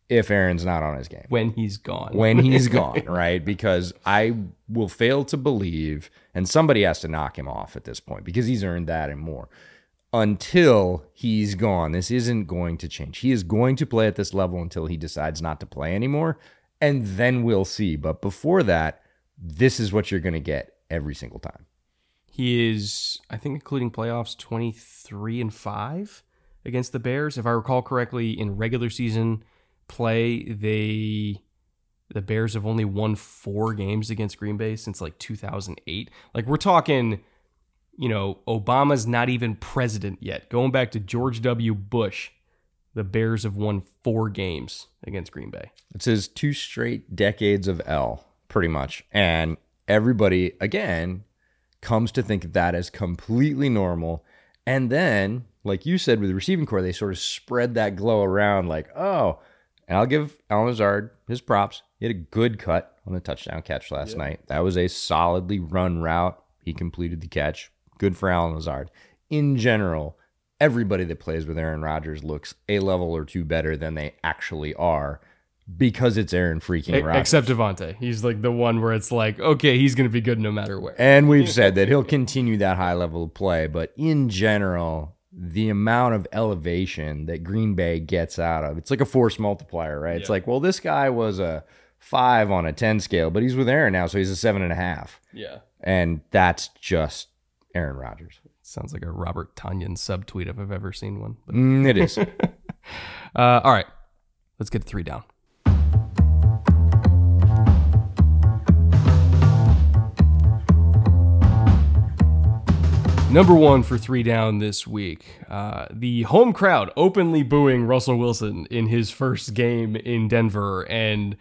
if Aaron's not on his game when he's gone. when he's gone, right? Because I will fail to believe, and somebody has to knock him off at this point because he's earned that and more. Until he's gone, this isn't going to change. He is going to play at this level until he decides not to play anymore, and then we'll see. But before that, this is what you're going to get every single time. He is, I think, including playoffs, 23 and 5 against the Bears. If I recall correctly, in regular season play, they the Bears have only won four games against Green Bay since like 2008. Like we're talking, you know, Obama's not even president yet. Going back to George W. Bush, the Bears have won four games against Green Bay. It's his two straight decades of L, pretty much. And everybody, again, comes to think of that as completely normal. And then, like you said with the receiving corps, they sort of spread that glow around like, oh, and I'll give Allen Lazard his props. He had a good cut on the touchdown catch last night. That was a solidly run route. He completed the catch. Good for Allen Lazard. In general, everybody that plays with Aaron Rodgers looks a level or two better than they actually are because it's Aaron freaking Rodgers. Except Davante. He's like the one where it's like, okay, he's going to be good no matter where. And we've said that he'll continue that high level of play, but in general, the amount of elevation that Green Bay gets out of it's like a force multiplier, right? It's like, well, this guy was a five on a 10 scale, but he's with Aaron now, so he's a seven and a half. Yeah. And that's just Aaron Rodgers. Sounds like a Robert Tonyan subtweet if I've ever seen one. But, Mm, it is. uh, all right, let's get three down. Number one for three down this week. Uh, the home crowd openly booing Russell Wilson in his first game in Denver and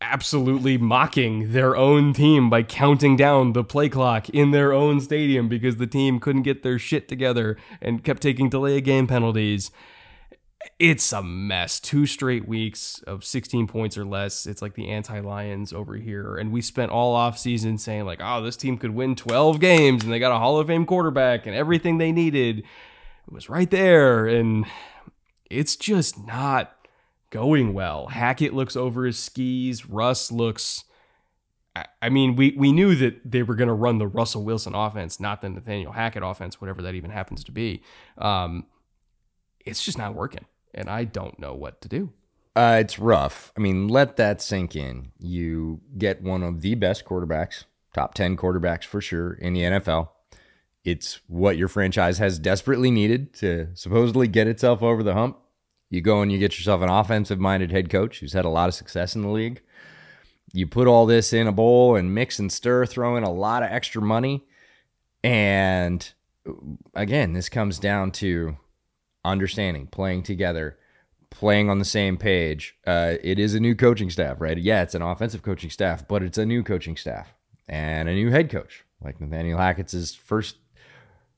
absolutely mocking their own team by counting down the play clock in their own stadium because the team couldn't get their shit together and kept taking delay of game penalties. It's a mess. Two straight weeks of 16 points or less. It's like the anti-Lions over here. And we spent all off season saying like, "Oh, this team could win 12 games and they got a Hall of Fame quarterback and everything they needed it was right there and it's just not going well. Hackett looks over his skis. Russ looks. I- I mean, we, we knew that they were going to run the Russell Wilson offense, not the Nathaniel Hackett offense, whatever that even happens to be. Um, it's just not working, and I don't know what to do. Uh, it's rough. I mean, let that sink in. You get one of the best quarterbacks, top 10 quarterbacks for sure in the NFL. It's what your franchise has desperately needed to supposedly get itself over the hump. You go and you get yourself an offensive minded head coach who's had a lot of success in the league. You put all this in a bowl and mix and stir, throw in a lot of extra money. And again, this comes down to understanding, playing together, playing on the same page. Uh, it is a new coaching staff, right? Yeah, it's an offensive coaching staff, but it's a new coaching staff and a new head coach. Like Nathaniel Hackett's first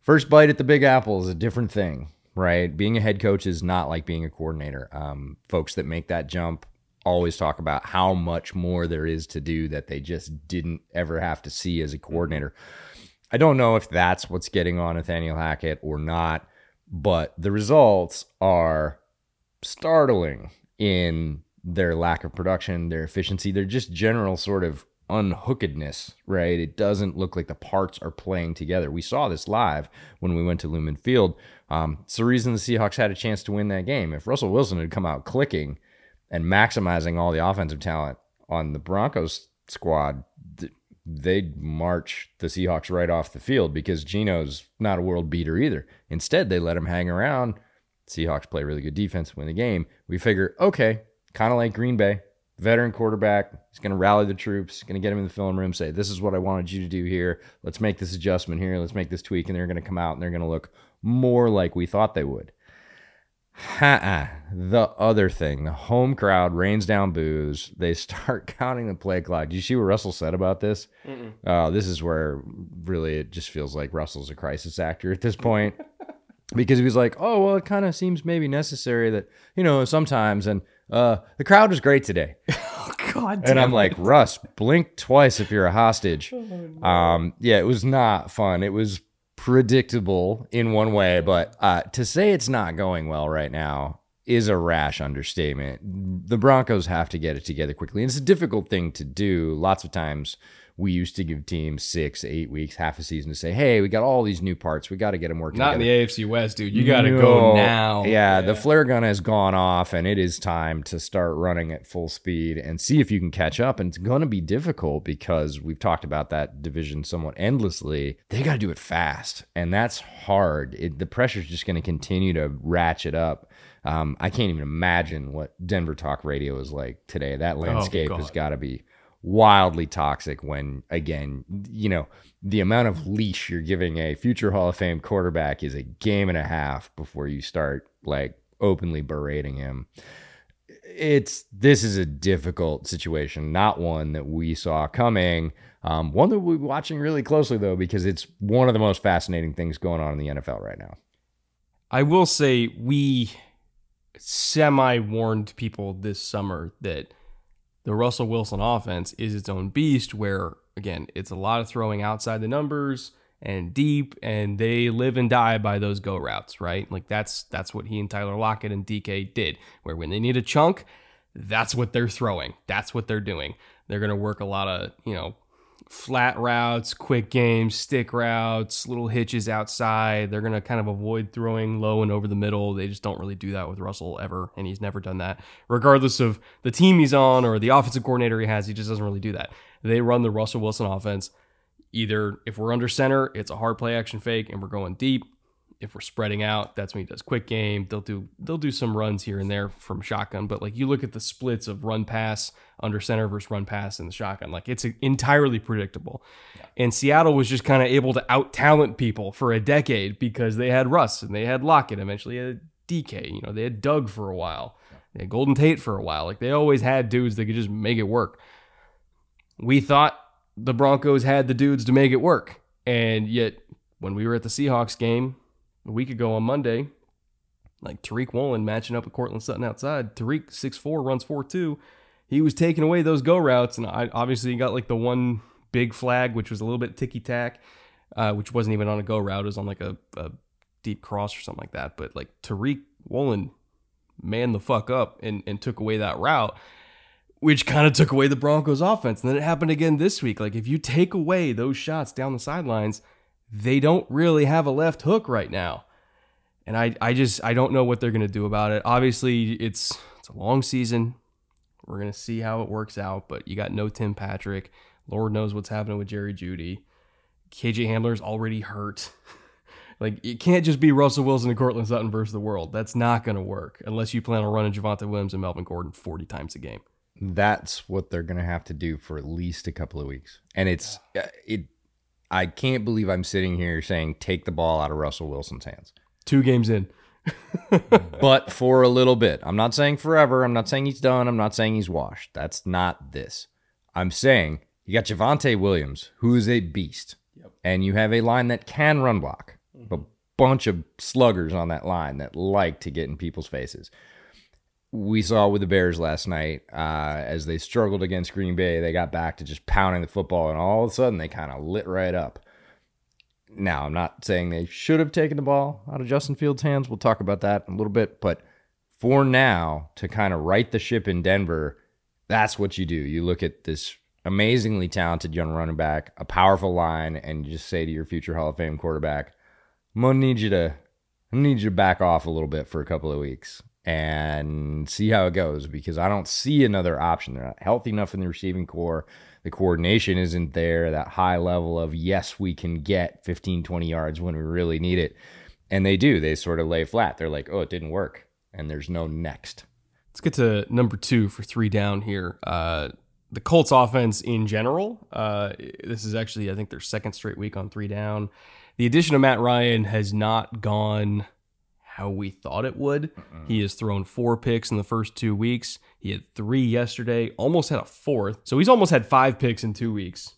first bite at the Big Apple is a different thing, right? Being a head coach is not like being a coordinator. Um, folks that make that jump always talk about how much more there is to do that they just didn't ever have to see as a coordinator. I don't know if that's what's getting on Nathaniel Hackett or not, but the results are startling in their lack of production, their efficiency, their just general sort of unhookedness, right? It doesn't look like the parts are playing together. We saw this live when we went to Lumen Field. Um, it's the reason the Seahawks had a chance to win that game. If Russell Wilson had come out clicking and maximizing all the offensive talent on the Broncos squad, they'd march the Seahawks right off the field because Geno's not a world beater either. Instead, they let him hang around. Seahawks play really good defense, win the game. We figure, okay, kind of like Green Bay, veteran quarterback. He's going to rally the troops, going to get him in the film room, say, This is what I wanted you to do here. Let's make this adjustment here. Let's make this tweak. And they're going to come out and they're going to look more like we thought they would. Ha The other thing, the home crowd rains down boos. They start counting the play clock. Do you see what Russell said about this? Uh, this is where really it just feels like Russell's a crisis actor at this point. because he was like, oh, well, it kind of seems maybe necessary that, you know, sometimes. And uh, the crowd was great today. oh, God. And I'm like, Russ, blink twice if you're a hostage. Oh, um, yeah, it was not fun. It was predictable in one way, but uh, to say it's not going well right now is a rash understatement. The Broncos have to get it together quickly. And it's a difficult thing to do. Lots of times we used to give teams six, eight weeks, half a season to say, "Hey, we got all these new parts. We got to get them working." Not together. in the AFC West, dude. You got to no. go now. Yeah, yeah, the flare gun has gone off, and it is time to start running at full speed and see if you can catch up. And it's going to be difficult because we've talked about that division somewhat endlessly. They got to do it fast, and that's hard. It, the pressure's just going to continue to ratchet up. Um, I can't even imagine what Denver Talk Radio is like today. That oh, landscape oh, has got to be wildly toxic when again you know the amount of leash you're giving a future hall of fame quarterback is a game and a half before you start like openly berating him. It's this is a difficult situation not one that we saw coming um, one that we'll be watching really closely though because it's one of the most fascinating things going on in the nfl right now. I will say we semi warned people this summer that the Russell Wilson offense is its own beast where, again, it's a lot of throwing outside the numbers and deep, and they live and die by those go routes, right? Like that's that's what he and Tyler Lockett and DK did, where when they need a chunk, that's what they're throwing. That's what they're doing. They're gonna work a lot of, you know, flat routes, quick games, stick routes, little hitches outside. They're going to kind of avoid throwing low and over the middle. They just don't really do that with Russell ever, and he's never done that. Regardless of the team he's on or the offensive coordinator he has, he just doesn't really do that. They run the Russell Wilson offense. Either if we're under center, it's a hard play action fake and we're going deep if we're spreading out, that's when he does quick game. They'll do they'll do some runs here and there from shotgun, but like you look at the splits of run pass under center versus run pass in the shotgun, like it's entirely predictable. Yeah. And Seattle was just kind of able to out talent people for a decade because they had Russ and they had Lockett. Eventually, had DK. You know, they had Doug for a while. They had Golden Tate for a while. Like they always had dudes that could just make it work. We thought the Broncos had the dudes to make it work, and yet when we were at the Seahawks game a week ago on Monday, like Tariq Woolen matching up with Courtland Sutton outside. Tariq six four runs four two. He was taking away those go routes, and I obviously got like the one big flag, which was a little bit ticky tack, uh, which wasn't even on a go route. It was on like a, a deep cross or something like that. But like Tariq Woolen man the fuck up and, and took away that route, which kind of took away the Broncos offense. And then it happened again this week. Like if you take away those shots down the sidelines – they don't really have a left hook right now. And I, I just I don't know what they're gonna do about it. Obviously, it's it's a long season. We're gonna see how it works out, but you got no Tim Patrick. Lord knows what's happening with Jerry Jeudy. KJ Hamler's already hurt. like it can't just be Russell Wilson and Courtland Sutton versus the world. That's not gonna work unless you plan on running Javonte Williams and Melvin Gordon 40 times a game. That's what they're gonna have to do for at least a couple of weeks. And it's uh, it I can't believe I'm sitting here saying take the ball out of Russell Wilson's hands. Two games in. but for a little bit. I'm not saying forever. I'm not saying he's done. I'm not saying he's washed. That's not this. I'm saying you got Javonte Williams, who is a beast. Yep. and you have a line that can run block, a mm-hmm. bunch of sluggers on that line that like to get in people's faces. We saw with the Bears last night uh, as they struggled against Green Bay, they got back to just pounding the football, and all of a sudden they kind of lit right up. Now, I'm not saying they should have taken the ball out of Justin Fields' hands. We'll talk about that in a little bit. But for now, to kind of right the ship in Denver, that's what you do. You look at this amazingly talented young running back, a powerful line, and you just say to your future Hall of Fame quarterback, I'm gonna need you to I need you to back off a little bit for a couple of weeks and see how it goes because I don't see another option. They're not healthy enough in the receiving corps. The coordination isn't there, that high level of yes, we can get 15, 20 yards when we really need it. And they do. They sort of lay flat. They're like, oh, it didn't work. And there's no next. Let's get to number two for three down here. Uh, the Colts offense in general. Uh, this is actually, I think, their second straight week on three down. The addition of Matt Ryan has not gone how we thought it would. He has thrown four picks in the first two weeks. He had three yesterday, almost had a fourth. So he's almost had five picks in two weeks.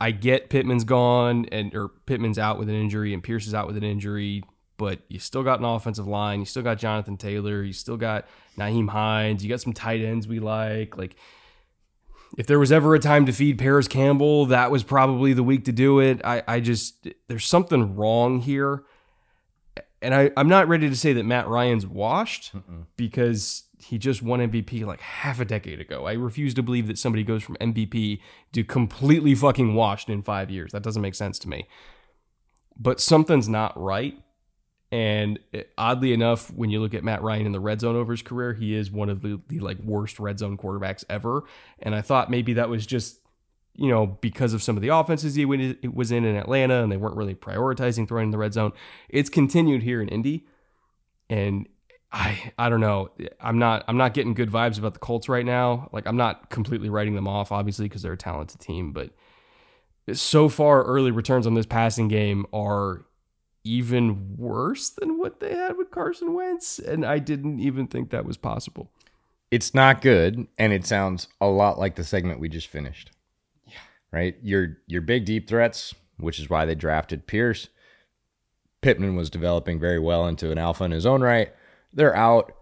I get Pittman's gone and or Pittman's out with an injury and Pierce is out with an injury, but you still got an offensive line. You still got Jonathan Taylor. You still got Nyheim Hines. You got some tight ends we like. Like if there was ever a time to feed Parris Campbell, that was probably the week to do it. I, I just there's something wrong here. And I, I'm not ready to say that Matt Ryan's washed Mm-mm. because he just won MVP like half a decade ago. I refuse to believe that somebody goes from MVP to completely fucking washed in five years. That doesn't make sense to me. But something's not right. And oddly enough, when you look at Matt Ryan in the red zone over his career, he is one of the, the like worst red zone quarterbacks ever. And I thought maybe that was just, you know, because of some of the offenses he was in in Atlanta and they weren't really prioritizing throwing in the red zone. It's continued here in Indy. And I I don't know. I'm not I'm not getting good vibes about the Colts right now. Like I'm not completely writing them off, obviously, because they're a talented team, but so far early returns on this passing game are even worse than what they had with Carson Wentz, and I didn't even think that was possible. It's not good, and it sounds a lot like the segment we just finished. Right? Your your big deep threats, which is why they drafted Pierce. Pittman was developing very well into an alpha in his own right. They're out.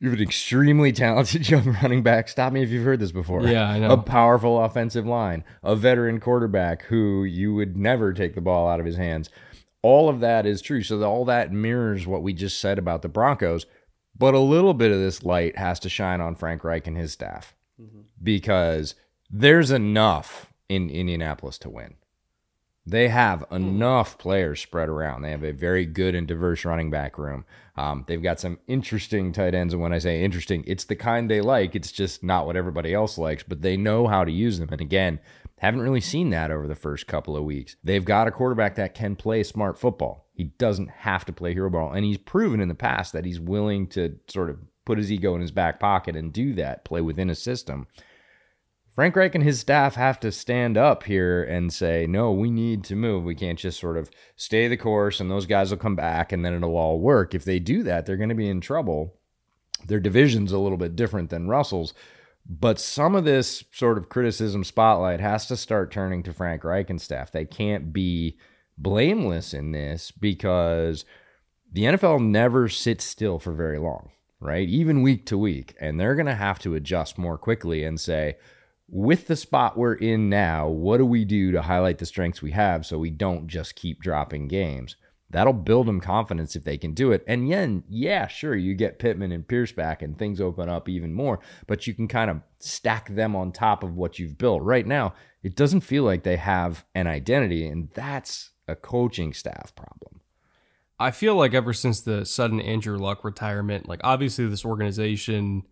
You have an extremely talented young running back. Stop me if you've heard this before. Yeah, I know. A powerful offensive line, a veteran quarterback who you would never take the ball out of his hands all of that is true. So all that mirrors what we just said about the Broncos, but a little bit of this light has to shine on Frank Reich and his staff mm-hmm. because there's enough in Indianapolis to win. They have enough players spread around. They have a very good and diverse running back room. Um, they've got some interesting tight ends. And when I say interesting, it's the kind they like. It's just not what everybody else likes, but they know how to use them. And again, haven't really seen that over the first couple of weeks. They've got a quarterback that can play smart football. He doesn't have to play hero ball. And he's proven in the past that he's willing to sort of put his ego in his back pocket and do that, play within a system. Frank Reich and his staff have to stand up here and say, no, we need to move. We can't just sort of stay the course and those guys will come back and then it'll all work. If they do that, they're going to be in trouble. Their division's a little bit different than Russell's. But some of this sort of criticism spotlight has to start turning to Frank Reich and staff. They can't be blameless in this because the NFL never sits still for very long, right? Even week to week. And they're going to have to adjust more quickly and say, with the spot we're in now, what do we do to highlight the strengths we have so we don't just keep dropping games? That'll build them confidence if they can do it. And then, yeah, sure, you get Pittman and Pierce back and things open up even more, but you can kind of stack them on top of what you've built. Right now, it doesn't feel like they have an identity, and that's a coaching staff problem. I feel like ever since the sudden Andrew Luck retirement, like obviously this organization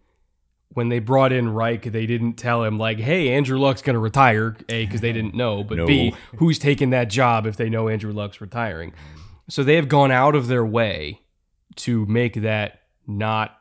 when they brought in Reich, they didn't tell him like, "Hey, Andrew Luck's going to retire." A, because they didn't know, but no. B, who's taking that job if they know Andrew Luck's retiring? So they have gone out of their way to make that not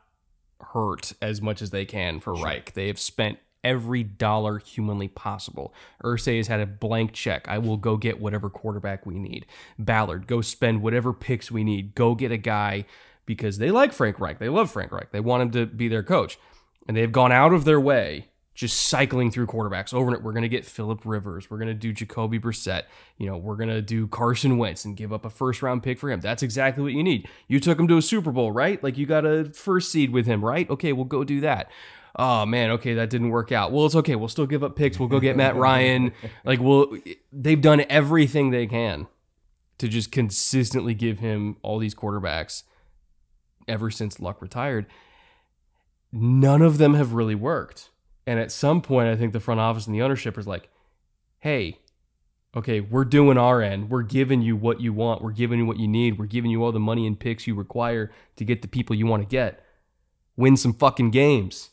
hurt as much as they can for sure. Reich. They have spent every dollar humanly possible. Irsay has had a blank check. I will go get whatever quarterback we need. Ballard, go spend whatever picks we need. Go get a guy because they like Frank Reich. They love Frank Reich. They want him to be their coach. And they've gone out of their way just cycling through quarterbacks over and we're going to get Philip Rivers. We're going to do Jacoby Brissett. You know, we're going to do Carson Wentz and give up a first round pick for him. That's exactly what you need. You took him to a Super Bowl, right? Like you got a first seed with him, right? Okay, we'll go do that. Oh man, okay, that didn't work out. Well, it's okay. We'll still give up picks. We'll go get Matt Ryan. Like, we'll they've done everything they can to just consistently give him all these quarterbacks ever since Luck retired. None of them have really worked. And at some point, I think the front office and the ownership is like, hey, okay, we're doing our end. We're giving you what you want. We're giving you what you need. We're giving you all the money and picks you require to get the people you want to get. Win some fucking games.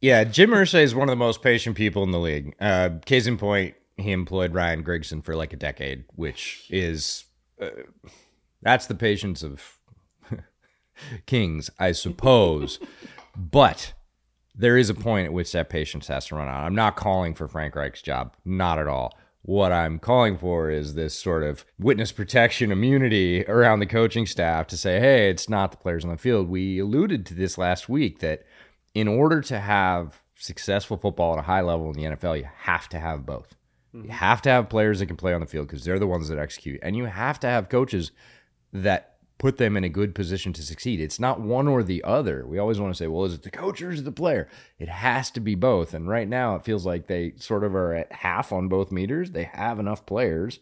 Yeah, Jim Irsay is one of the most patient people in the league. Uh, case in point, he employed Ryan Grigson for like a decade, which is uh, that's the patience of kings, I suppose. But there is a point at which that patience has to run out. I'm not calling for Frank Reich's job, not at all. What I'm calling for is this sort of witness protection immunity around the coaching staff to say, hey, it's not the players on the field. We alluded to this last week that in order to have successful football at a high level in the NFL, you have to have both. You mm-hmm. have to have players that can play on the field because they're the ones that execute. And you have to have coaches that put them in a good position to succeed. It's not one or the other. We always want to say, well, is it the coach or is it the player? It has to be both. And right now, it feels like they sort of are at half on both meters. They have enough players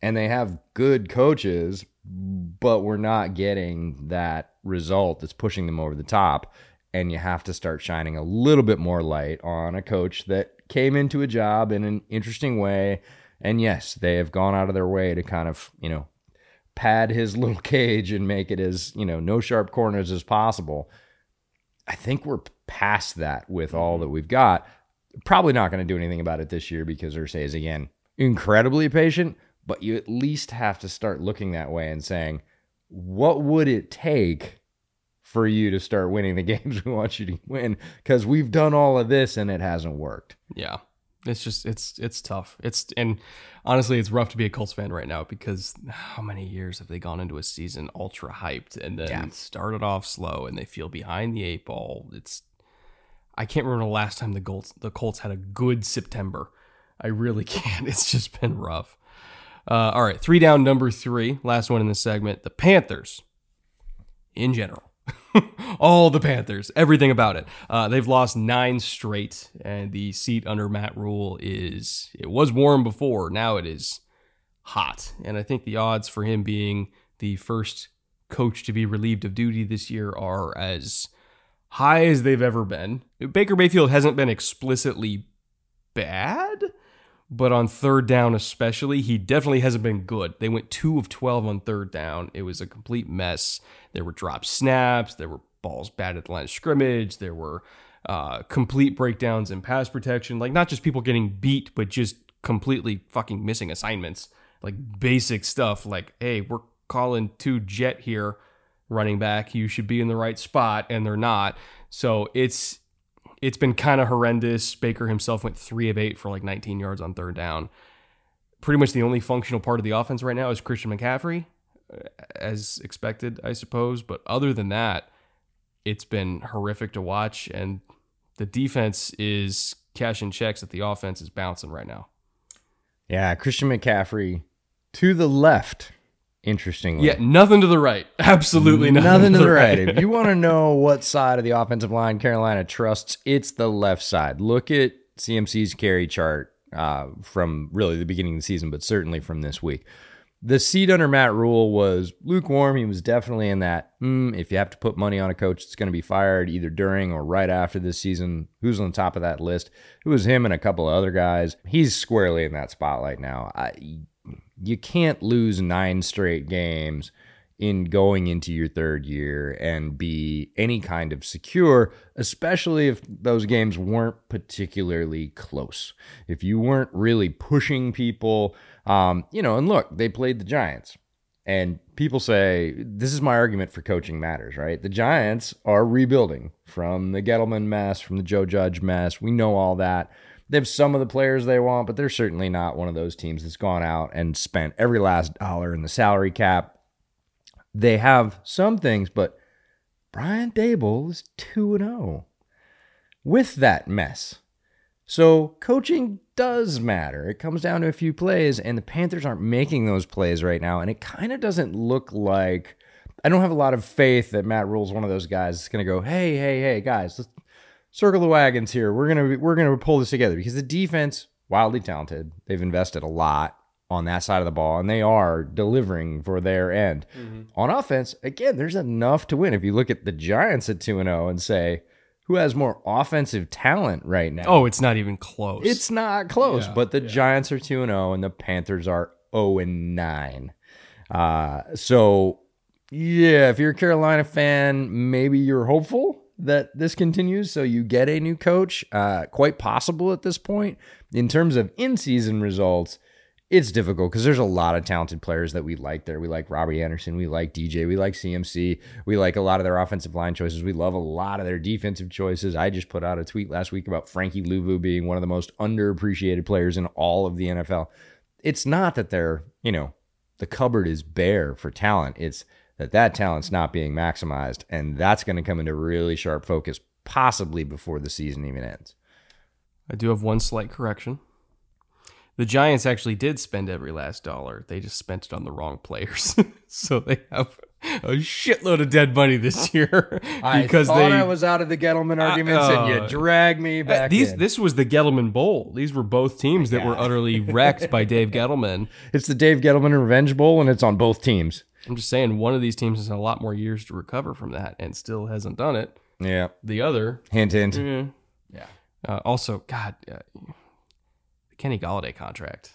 and they have good coaches, but we're not getting that result that's pushing them over the top. And you have to start shining a little bit more light on a coach that came into a job in an interesting way. And yes, they have gone out of their way to kind of, you know, pad his little cage and make it as, you know, no sharp corners as possible. I think we're past that with all mm-hmm. that we've got. Probably not going to do anything about it this year because Irsay is, again, incredibly patient, but you at least have to start looking that way and saying, what would it take for you to start winning the games we want you to win? Because we've done all of this and it hasn't worked. Yeah. It's just it's it's tough. It's and honestly, it's rough to be a Colts fan right now because how many years have they gone into a season ultra hyped and then yeah. started off slow and they feel behind the eight ball. It's I can't remember the last time the Colts the Colts had a good September. I really can't. It's just been rough. Uh, all right, three down, number three, last one in this segment. The Panthers, in general, all the Panthers, everything about it. Uh, they've lost nine straight, and the seat under Matt Rhule is it was warm before, now it is hot. And I think the odds for him being the first coach to be relieved of duty this year are as high as they've ever been. Baker Mayfield hasn't been explicitly bad, but on third down especially, he definitely hasn't been good. They went 2 of 12 on third down. It was a complete mess. There were drop snaps, there were balls bad at the line of scrimmage, there were uh, complete breakdowns in pass protection, like not just people getting beat, but just completely fucking missing assignments, like basic stuff like, hey, we're calling two jet here running back, you should be in the right spot, and they're not. So it's it's been kind of horrendous. Baker himself went three of eight for like 19 yards on third down. Pretty much the only functional part of the offense right now is Christian McCaffrey, uh, as expected, I suppose. But other than that, it's been horrific to watch. And the defense is cashing checks that the offense is bouncing right now. Yeah, Christian McCaffrey to the left interestingly. Yeah, nothing to the right. Absolutely nothing, nothing to the, right. right. if you want to know what side of the offensive line Carolina trusts, it's the left side. Look at CMC's carry chart uh, from really the beginning of the season, but certainly from this week. The seat under Matt Rhule was lukewarm. He was definitely in that. Mm, if you have to put money on a coach that's going to be fired either during or right after this season, who's on top of that list? It was him and a couple of other guys. He's squarely in that spotlight now. I, you can't lose nine straight games in going into your third year and be any kind of secure, especially if those games weren't particularly close. If you weren't really pushing people, um, you know, and look, they played the Giants. And people say, this is my argument for coaching matters, right? The Giants are rebuilding from the Gettleman mess, from the Joe Judge mess. We know all that. They have some of the players they want, but they're certainly not one of those teams that's gone out and spent every last dollar in the salary cap. They have some things, but Brian Daboll is 2 0 with that mess So coaching does matter. It comes down to a few plays, and the Panthers aren't making those plays right now. And it kind of doesn't look like I don't have a lot of faith that Matt Rhule's one of those guys that's going to go, hey, hey, hey, guys, let's circle the wagons here. We're gonna we're gonna pull this together because the defense wildly talented. They've invested a lot on that side of the ball, and they are delivering for their end. Mm-hmm. On offense, again, there's enough to win. If you look at the Giants at two and zero and say who has more offensive talent right now? Oh, it's not even close. It's not close, yeah, but the yeah. Giants are two and zero, and the Panthers are zero and nine. Uh, so yeah, if you're a Carolina fan, maybe you're hopeful that this continues so you get a new coach. Uh, quite possible at this point. In terms of in season results, it's difficult because there's a lot of talented players that we like there. We like Robbie Anderson. We like DJ. We like CMC. We like a lot of their offensive line choices. We love a lot of their defensive choices. I just put out a tweet last week about Frankie Luvu being one of the most underappreciated players in all of the NFL. It's not that they're, you know, the cupboard is bare for talent. It's that that talent's not being maximized, and that's going to come into really sharp focus possibly before the season even ends. I do have one slight correction. The Giants actually did spend every last dollar. They just spent it on the wrong players. so they have a shitload of dead money this year because I they I was out of the Gettleman arguments uh, and you dragged me uh, back. These in. this was the Gettleman Bowl. These were both teams that yeah. were utterly wrecked by Dave Gettleman. It's the Dave Gettleman Revenge Bowl, and it's on both teams. I'm just saying one of these teams has had a lot more years to recover from that and still hasn't done it. Yeah. The other, hint, hint. Mm, yeah. Uh, also, God, uh, the Kenny Golladay contract.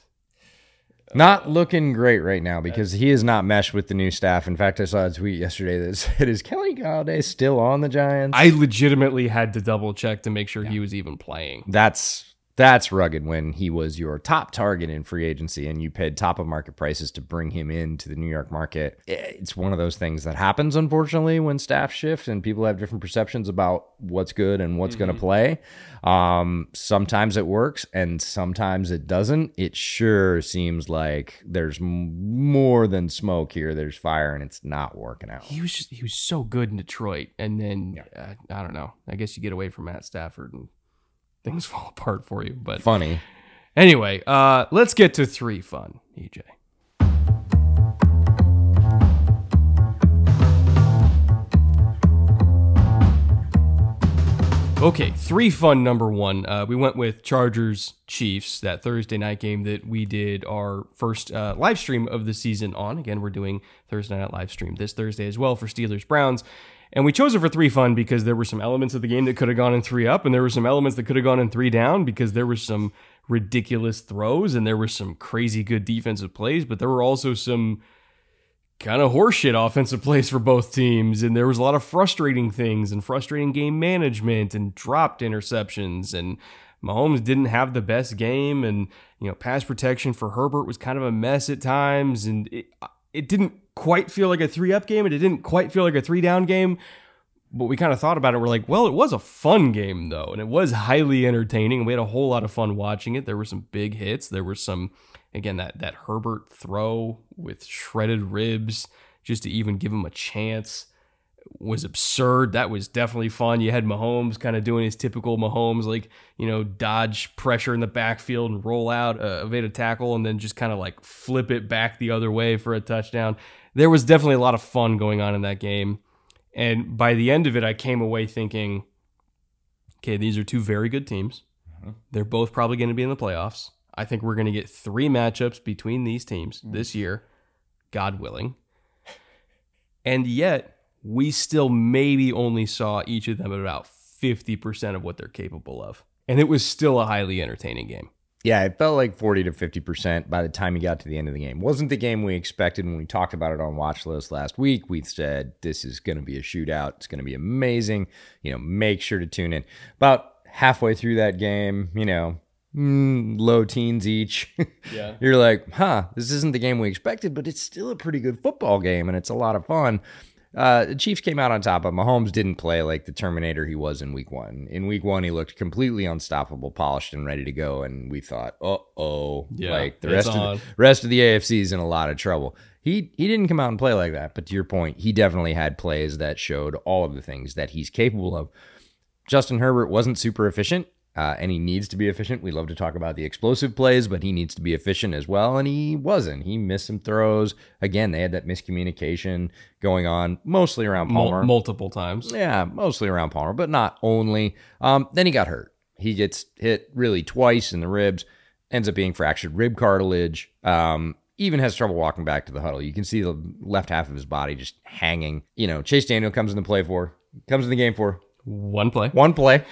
Not looking great right now because he is not meshed with the new staff. In fact, I saw a tweet yesterday that said, "Is Kenny Golladay still on the Giants?" I legitimately had to double check to make sure yeah. he was even playing. That's that's rugged when he was your top target in free agency and you paid top of market prices to bring him into the New York market. It's one of those things that happens, unfortunately, when staff shift and people have different perceptions about what's good and what's mm-hmm. going to play. Um, sometimes it works and sometimes it doesn't. It sure seems like there's more than smoke here. There's fire and it's not working out. He was just, he was so good in Detroit. And then, yeah. uh, I don't know, I guess you get away from Matt Stafford and things fall apart for you. But funny. Anyway, uh, let's get to three fun, EJ. Okay, three fun number one. Uh, we went with Chargers Chiefs, that Thursday night game that we did our first uh, live stream of the season on. Again, we're doing Thursday night live stream this Thursday as well for Steelers Browns. And we chose it for three fun because there were some elements of the game that could have gone in three up, and there were some elements that could have gone in three down because there were some ridiculous throws and there were some crazy good defensive plays, but there were also some kind of horseshit offensive plays for both teams. And there was a lot of frustrating things and frustrating game management and dropped interceptions. And Mahomes didn't have the best game. And, you know, pass protection for Herbert was kind of a mess at times. And it, it didn't quite feel like a three up game and it didn't quite feel like a three down game. But we kind of thought about it. We're like, well, it was a fun game though, and it was highly entertaining. And we had a whole lot of fun watching it. There were some big hits. There were some, again, that that Herbert throw with shredded ribs just to even give him a chance was absurd. That was definitely fun. You had Mahomes kind of doing his typical Mahomes, like, you know, dodge pressure in the backfield and roll out, uh, evade a tackle, and then just kind of like flip it back the other way for a touchdown. There was definitely a lot of fun going on in that game. And by the end of it, I came away thinking, okay, these are two very good teams. Mm-hmm. They're both probably going to be in the playoffs. I think we're going to get three matchups between these teams mm-hmm. this year, God willing. And yet, we still maybe only saw each of them at about 50% of what they're capable of. And it was still a highly entertaining game. Yeah, it felt like 40 to 50% by the time you got to the end of the game. Wasn't the game we expected when we talked about it on Watch List last week. We said this is going to be a shootout. It's going to be amazing. You know, make sure to tune in. About halfway through that game, you know, mm, low teens each. Yeah. You're like, huh, this isn't the game we expected, but it's still a pretty good football game and it's a lot of fun. Uh, the Chiefs came out on top, but Mahomes didn't play like the Terminator he was in Week One. In Week One, he looked completely unstoppable, polished, and ready to go. And we thought, uh oh, yeah, like the rest of the rest of the AFC is in a lot of trouble. He he didn't come out and play like that. But to your point, he definitely had plays that showed all of the things that he's capable of. Justin Herbert wasn't super efficient uh, and he needs to be efficient. We love to talk about the explosive plays, but he needs to be efficient as well. And he wasn't. He missed some throws. Again, they had that miscommunication going on, mostly around Palmer. Mul- multiple times. Yeah, mostly around Palmer, but not only. Um, then he got hurt. He gets hit really twice in the ribs, ends up being fractured rib cartilage. Um, even has trouble walking back to the huddle. You can see the left half of his body just hanging. You know, Chase Daniel comes in the play for, comes in the game for One play. one play.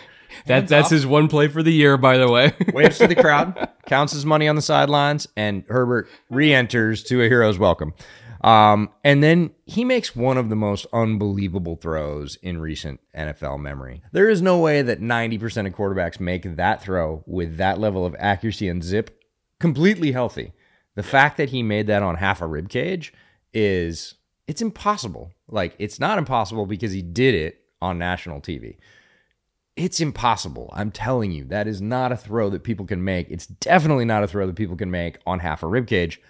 That, that's his one play for the year, by the way. waves to the crowd, counts his money on the sidelines, and Herbert re-enters to a hero's welcome. Um, and then he makes one of the most unbelievable throws in recent NFL memory. There is no way that 90% of quarterbacks make that throw with that level of accuracy and zip completely healthy. The fact that he made that on half a rib cage is it's impossible. Like it's not impossible because he did it on national TV it's impossible. I'm telling you, that is not a throw that people can make. It's definitely not a throw that people can make on half a rib cage.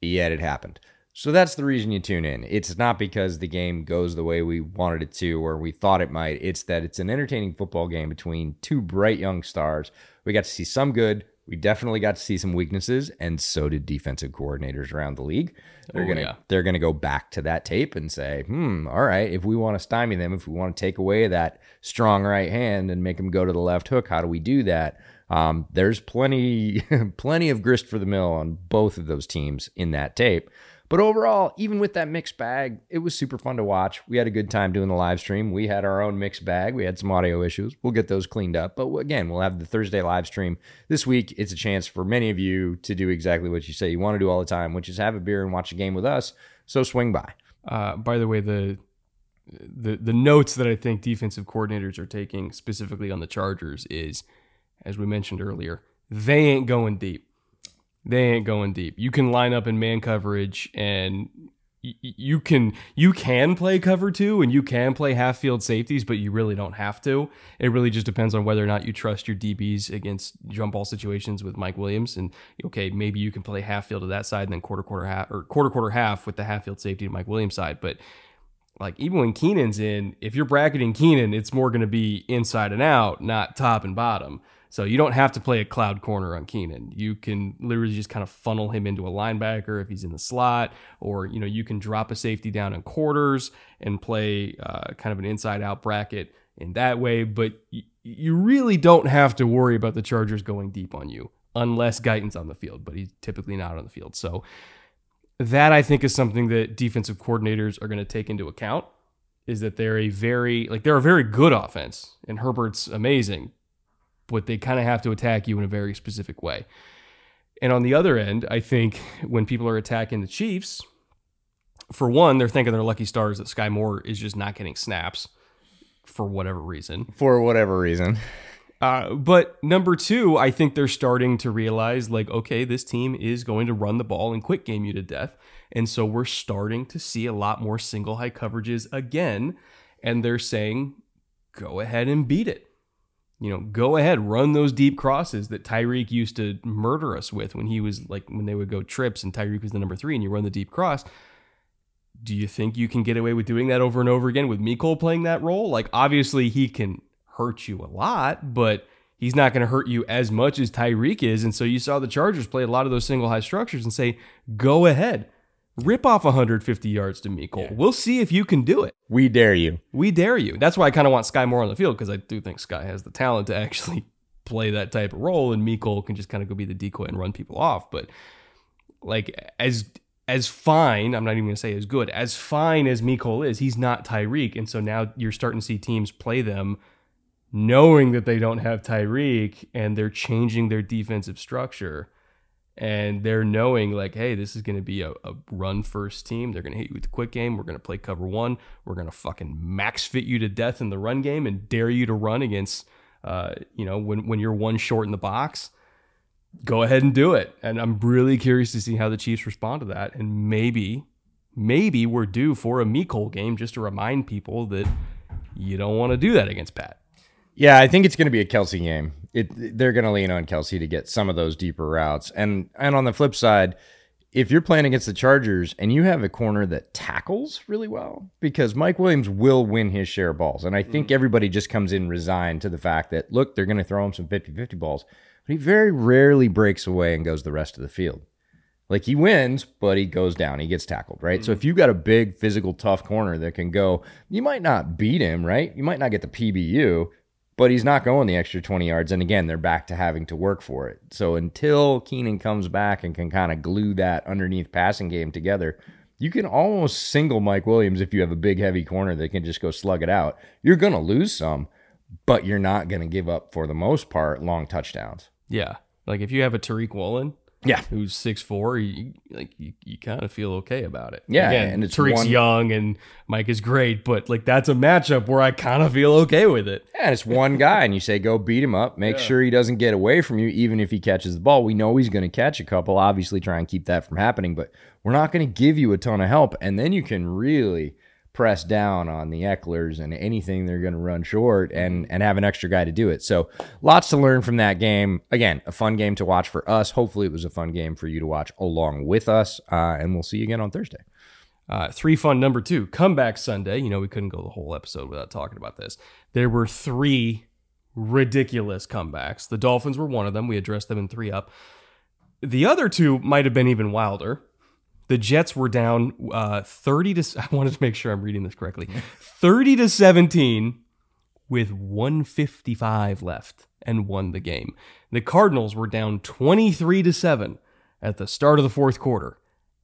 Yet it happened. So that's the reason you tune in. It's not because the game goes the way we wanted it to or we thought it might. It's that it's an entertaining football game between two bright young stars. We got to see some good, we definitely got to see some weaknesses, and so did defensive coordinators around the league. They're Oh, gonna yeah. they're gonna go back to that tape and say, hmm, all right, if we want to stymie them, if we want to take away that strong right hand and make them go to the left hook, how do we do that? Um, there's plenty plenty of grist for the mill on both of those teams in that tape. But overall, even with that mixed bag, it was super fun to watch. We had a good time doing the live stream. We had our own mixed bag. We had some audio issues. We'll get those cleaned up. But again, we'll have the Thursday live stream this week. It's a chance for many of you to do exactly what you say you want to do all the time, which is have a beer and watch a game with us. So swing by. Uh, by the way, the the the notes that I think defensive coordinators are taking specifically on the Chargers is, as we mentioned earlier, they ain't going deep. They ain't going deep. You can line up in man coverage and you can you can play cover two and you can play half field safeties, but you really don't have to. It really just depends on whether or not you trust your DBs against jump ball situations with Mike Williams. And okay, maybe you can play half field to that side and then quarter quarter half or quarter quarter half with the half field safety to Mike Williams side. But like even when Keenan's in, if you're bracketing Keenan, it's more going to be inside and out, not top and bottom. So you don't have to play a cloud corner on Keenan. You can literally just kind of funnel him into a linebacker if he's in the slot, or you know you can drop a safety down in quarters and play uh, kind of an inside out bracket in that way. But y- you really don't have to worry about the Chargers going deep on you unless Guyton's on the field, but he's typically not on the field. So that I think is something that defensive coordinators are going to take into account is that they're a very like they're a very good offense and Herbert's amazing, but they kind of have to attack you in a very specific way. And on the other end, I think when people are attacking the Chiefs, for one, they're thinking they're lucky stars that Skyy Moore is just not getting snaps for whatever reason. For whatever reason. Uh, but number two, I think they're starting to realize, like, okay, this team is going to run the ball and quick game you to death. And so we're starting to see a lot more single high coverages again. And they're saying, go ahead and beat it. You know, go ahead, run those deep crosses that Tyreek used to murder us with when he was like, when they would go trips and Tyreek was the number three and you run the deep cross. Do you think you can get away with doing that over and over again with Mecole playing that role? Like, obviously, he can hurt you a lot, but he's not going to hurt you as much as Tyreek is. And so you saw the Chargers play a lot of those single high structures and say, go ahead, rip off 150 yards to Mecole. We'll see if you can do it. We dare you. We dare you. That's why I kind of want Skyy Moore on the field because I do think Skyy has the talent to actually play that type of role, and Mecole can just kind of go be the decoy and run people off. But like as as fine, I'm not even going to say as good, as fine as Mecole is, he's not Tyreek, and so now you're starting to see teams play them knowing that they don't have Tyreek and they're changing their defensive structure. And they're knowing, like, hey, this is going to be a, a run first team. They're going to hit you with the quick game. We're going to play cover one. We're going to fucking max fit you to death in the run game and dare you to run against, uh, you know, when, when you're one short in the box. Go ahead and do it. And I'm really curious to see how the Chiefs respond to that. And maybe, maybe we're due for a Mecole game just to remind people that you don't want to do that against Pat. Yeah, I think it's going to be a Kelce game. It, they're going to lean on Kelce to get some of those deeper routes, and and on the flip side, if you're playing against the Chargers and you have a corner that tackles really well, because Mike Williams will win his share of balls. And I think mm. everybody just comes in resigned to the fact that, look, they're going to throw him some 50 50 balls. But he very rarely breaks away and goes the rest of the field. Like he wins, but he goes down. He gets tackled, right? So mm. if you got a big, physical, tough corner that can go, you might not beat him, right? You might not get the PBU, but he's not going the extra 20 yards. And again, they're back to having to work for it. So until Keenan comes back and can kind of glue that underneath passing game together, you can almost single Mike Williams if you have a big, heavy corner that can just go slug it out. You're going to lose some, but you're not going to give up, for the most part, long touchdowns. Yeah. Like if you have a Tariq Woolen, Yeah. who's six four, you, like you, you kind of feel okay about it. Yeah, Again, and it's Tariq's one- young and Mike is great, but like that's a matchup where I kind of feel okay with it. Yeah, and it's one guy, and you say, go beat him up. Make sure he doesn't get away from you, even if he catches the ball. We know he's going to catch a couple. Obviously, try and keep that from happening, but we're not going to give you a ton of help. And then you can really press down on the Ekelers and anything they're going to run short and, and have an extra guy to do it. So, lots to learn from that game. Again, a fun game to watch for us. Hopefully, it was a fun game for you to watch along with us. Uh, and we'll see you again on Thursday. Uh, three fun number two comeback Sunday. You know we couldn't go the whole episode without talking about this. There were three ridiculous comebacks. The Dolphins were one of them. We addressed them in three up. The other two might have been even wilder. The Jets were down uh, 30 to I wanted to make sure I'm reading this correctly. 30 to 17 with 155 left and won the game. The Cardinals were down 23 to 7 at the start of the fourth quarter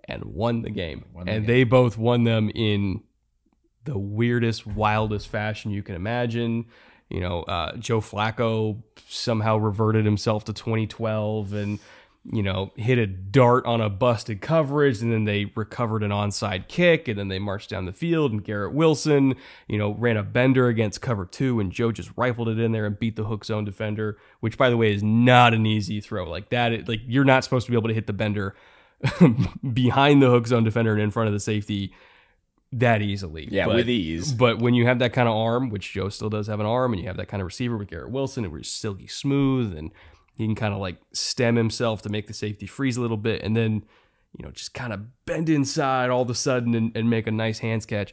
and won the game. and they both won them in the weirdest, wildest fashion you can imagine. You know, uh, Joe Flacco somehow reverted himself to 2012 and, you know, hit a dart on a busted coverage. And then they recovered an onside kick. And then they marched down the field. And Garrett Wilson, you know, ran a bender against cover two. And Joe just rifled it in there and beat the hook zone defender, which, by the way, is not an easy throw. Like that, like you're not supposed to be able to hit the bender behind the hook zone defender and in front of the safety that easily. Yeah, But- with ease. But when you have that kind of arm, which Joe still does have an arm, and you have that kind of receiver with Garrett Wilson, who's silky smooth, and he can kind of like stem himself to make the safety freeze a little bit, and then you know just kind of bend inside all of a sudden and, and make a nice hands catch.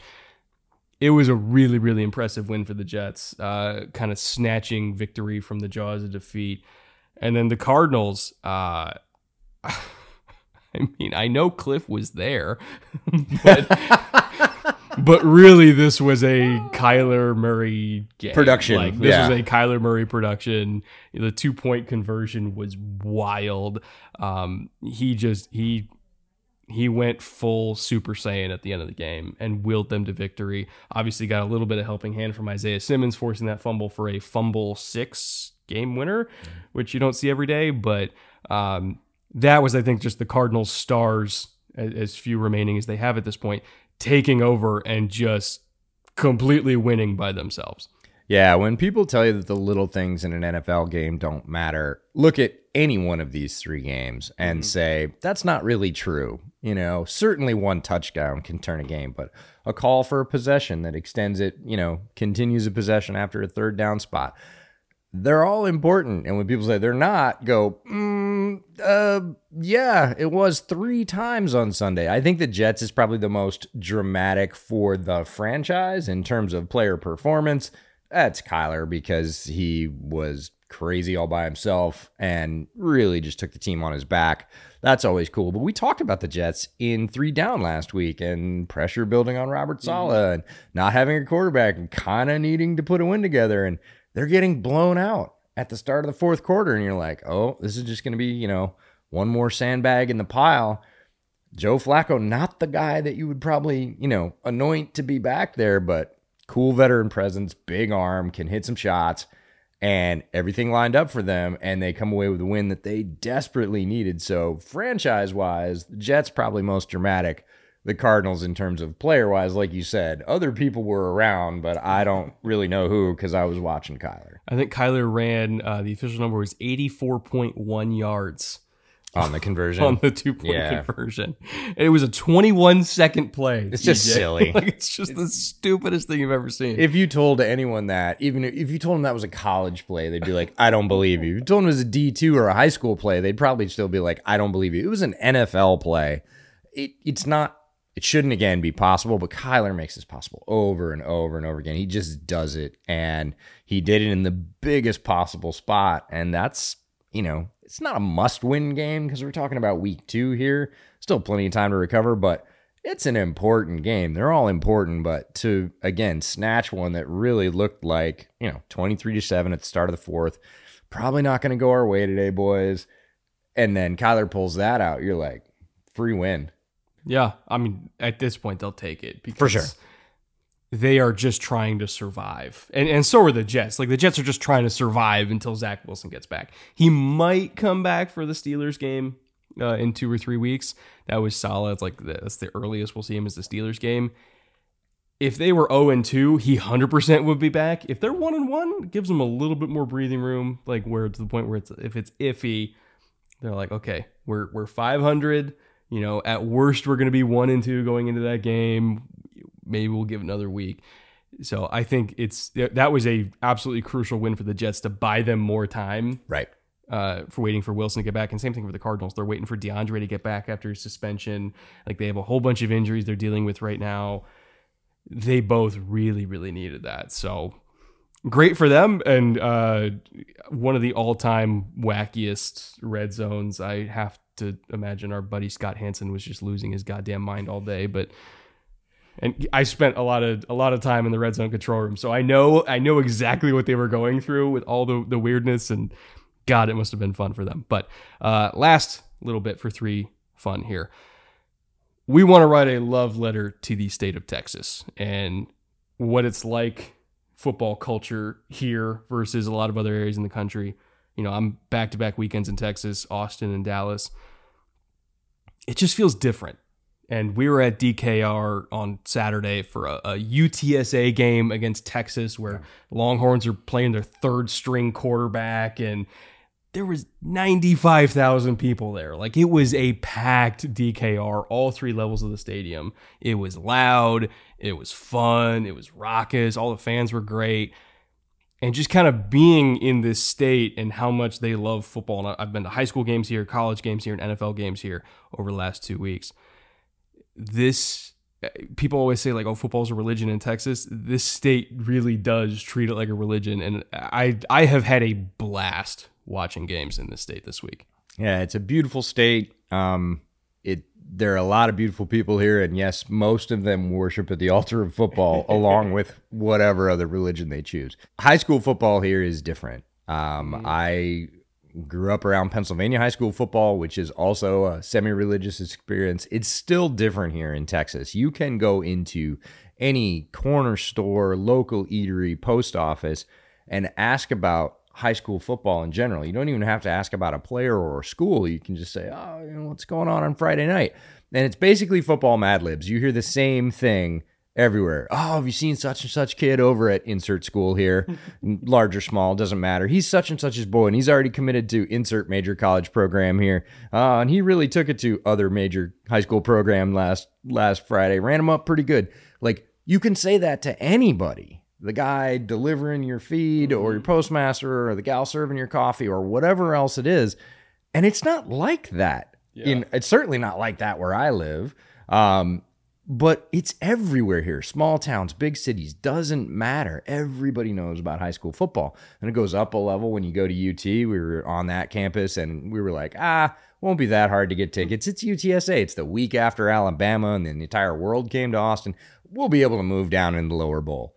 It was a really, really impressive win for the Jets, uh, kind of snatching victory from the jaws of defeat. And then the Cardinals, uh, I mean, I know Cliff was there, but but really, this was a Kyler Murray game. Production, Like this yeah. was a Kyler Murray production. The two point conversion was wild. Um, he just he he went full Super Saiyan at the end of the game and willed them to victory. Obviously, got a little bit of helping hand from Isaiah Simmons, forcing that fumble for a fumble six game winner, which you don't see every day. But um, that was, I think, just the Cardinals' stars, as, as few remaining as they have at this point, taking over and just completely winning by themselves. Yeah, when people tell you that the little things in an NFL game don't matter, look at any one of these three games and mm-hmm. say, that's not really true. You know, certainly one touchdown can turn a game, but a call for a possession that extends it, you know, continues a possession after a third down spot. They're all important. And when people say they're not, go, mm, uh, yeah, it was three times on Sunday. I think the Jets is probably the most dramatic for the franchise in terms of player performance. That's Kyler because he was crazy all by himself and really just took the team on his back. That's always cool. But we talked about the Jets in three down last week and pressure building on Robert Saleh and not having a quarterback and kind of needing to put a win together. And they're getting blown out at the start of the fourth quarter. And you're like, oh, this is just going to be, you know, one more sandbag in the pile. Joe Flacco, not the guy that you would probably, you know, anoint to be back there, but cool veteran presence, big arm, can hit some shots, and everything lined up for them. And they come away with a win that they desperately needed. So, franchise wise, the Jets probably most dramatic. The Cardinals, in terms of player wise, like you said, other people were around, but I don't really know who because I was watching Kyler. I think Kyler ran uh, the official number was 84.1 yards on the conversion. on the two point Yeah. conversion. And it was a 21 second play. It's just silly. like it's just the stupidest thing you've ever seen. if you told anyone that, even if you told them that was a college play, they'd be like, "I don't believe you." If you told them it was a D two or a high school play, they'd probably still be like, "I don't believe you." It was an NFL play. It, it's not. It shouldn't again be possible, but Kyler makes this possible over and over and over again. He just does it, and he did it in the biggest possible spot, and that's you know, it's not a must win game because we're talking about week two here. Still plenty of time to recover, but it's an important game. They're all important, but to again snatch one that really looked like, you know, 23 to 7 at the start of the fourth, probably not going to go our way today, boys. And then Kyler pulls that out. You're like, free win. Yeah, I mean, at this point, they'll take it because for sure. they are just trying to survive. And, and so are the Jets. Like, the Jets are just trying to survive until Zach Wilson gets back. He might come back for the Steelers game uh, in two or three weeks. That was solid. It's like, that's the earliest we'll see him is the Steelers game. If they were 0 and 2, he 100% would be back. If they're 1 and 1, gives them a little bit more breathing room, like where to the point where it's if it's iffy, they're like, okay, we're we're 500. You know, at worst, we're going to be one and two going into that game. Maybe we'll give another week. So I think it's that was a absolutely crucial win for the Jets to buy them more time Right. uh, for waiting for Wilson to get back. And same thing for the Cardinals. They're waiting for DeAndre to get back after his suspension. Like they have a whole bunch of injuries they're dealing with right now. They both really, really needed that. So great for them. And uh, one of the all time wackiest red zones. I have to imagine our buddy Scott Hanson was just losing his goddamn mind all day. But and I spent a lot of a lot of time in the red zone control room, so I know I know exactly what they were going through with all the the weirdness and God, it must have been fun for them. But uh, last little bit for three fun here. We want to write a love letter to the state of Texas and what it's like football culture here versus a lot of other areas in the country. You know, I'm back to back weekends in Texas, Austin, and Dallas. It just feels different. And we were at DKR on Saturday for a, a UTSA game against Texas where Longhorns are playing their third string quarterback and there was 95,000 people there. Like it was a packed DKR, all three levels of the stadium. It was loud, it was fun, it was raucous, all the fans were great. And just kind of being in this state and how much they love football. And I've been to high school games here, college games here, and NFL games here over the last two weeks. This eh, people always say like, "Oh, football's a religion in Texas." This state really does treat it like a religion, and I I have had a blast watching games in this state this week. Yeah, it's a beautiful state. Um, it there are a lot of beautiful people here, and yes, most of them worship at the altar of football, along with whatever other religion they choose. High school football here is different. Um, I grew up around Pennsylvania high school football, which is also a semi-religious experience. It's still different here in Texas. You can go into any corner store, local eatery, post office, and ask about high school football in general. You don't even have to ask about a player or a school. You can just say, "Oh, you know, what's going on on Friday night?" And it's basically football Mad Libs. You hear the same thing everywhere. Oh, have you seen such and such kid over at insert school here, large or small, doesn't matter. He's such and such's boy, and he's already committed to insert major college program here. Uh, and he really took it to other major high school program last last Friday. Ran him up pretty good. Like you can say that to anybody. The guy delivering your feed, or your postmaster, or the gal serving your coffee, or whatever else it is, and it's not like that. In it's certainly not like that where I live. Um, but it's everywhere here. Small towns, big cities, doesn't matter. Everybody knows about high school football. And it goes up a level when you go to UT. We were on that campus and we were like, ah, won't be that hard to get tickets. It's UTSA. It's the week after Alabama and then the entire world came to Austin. We'll be able to move down in the lower bowl.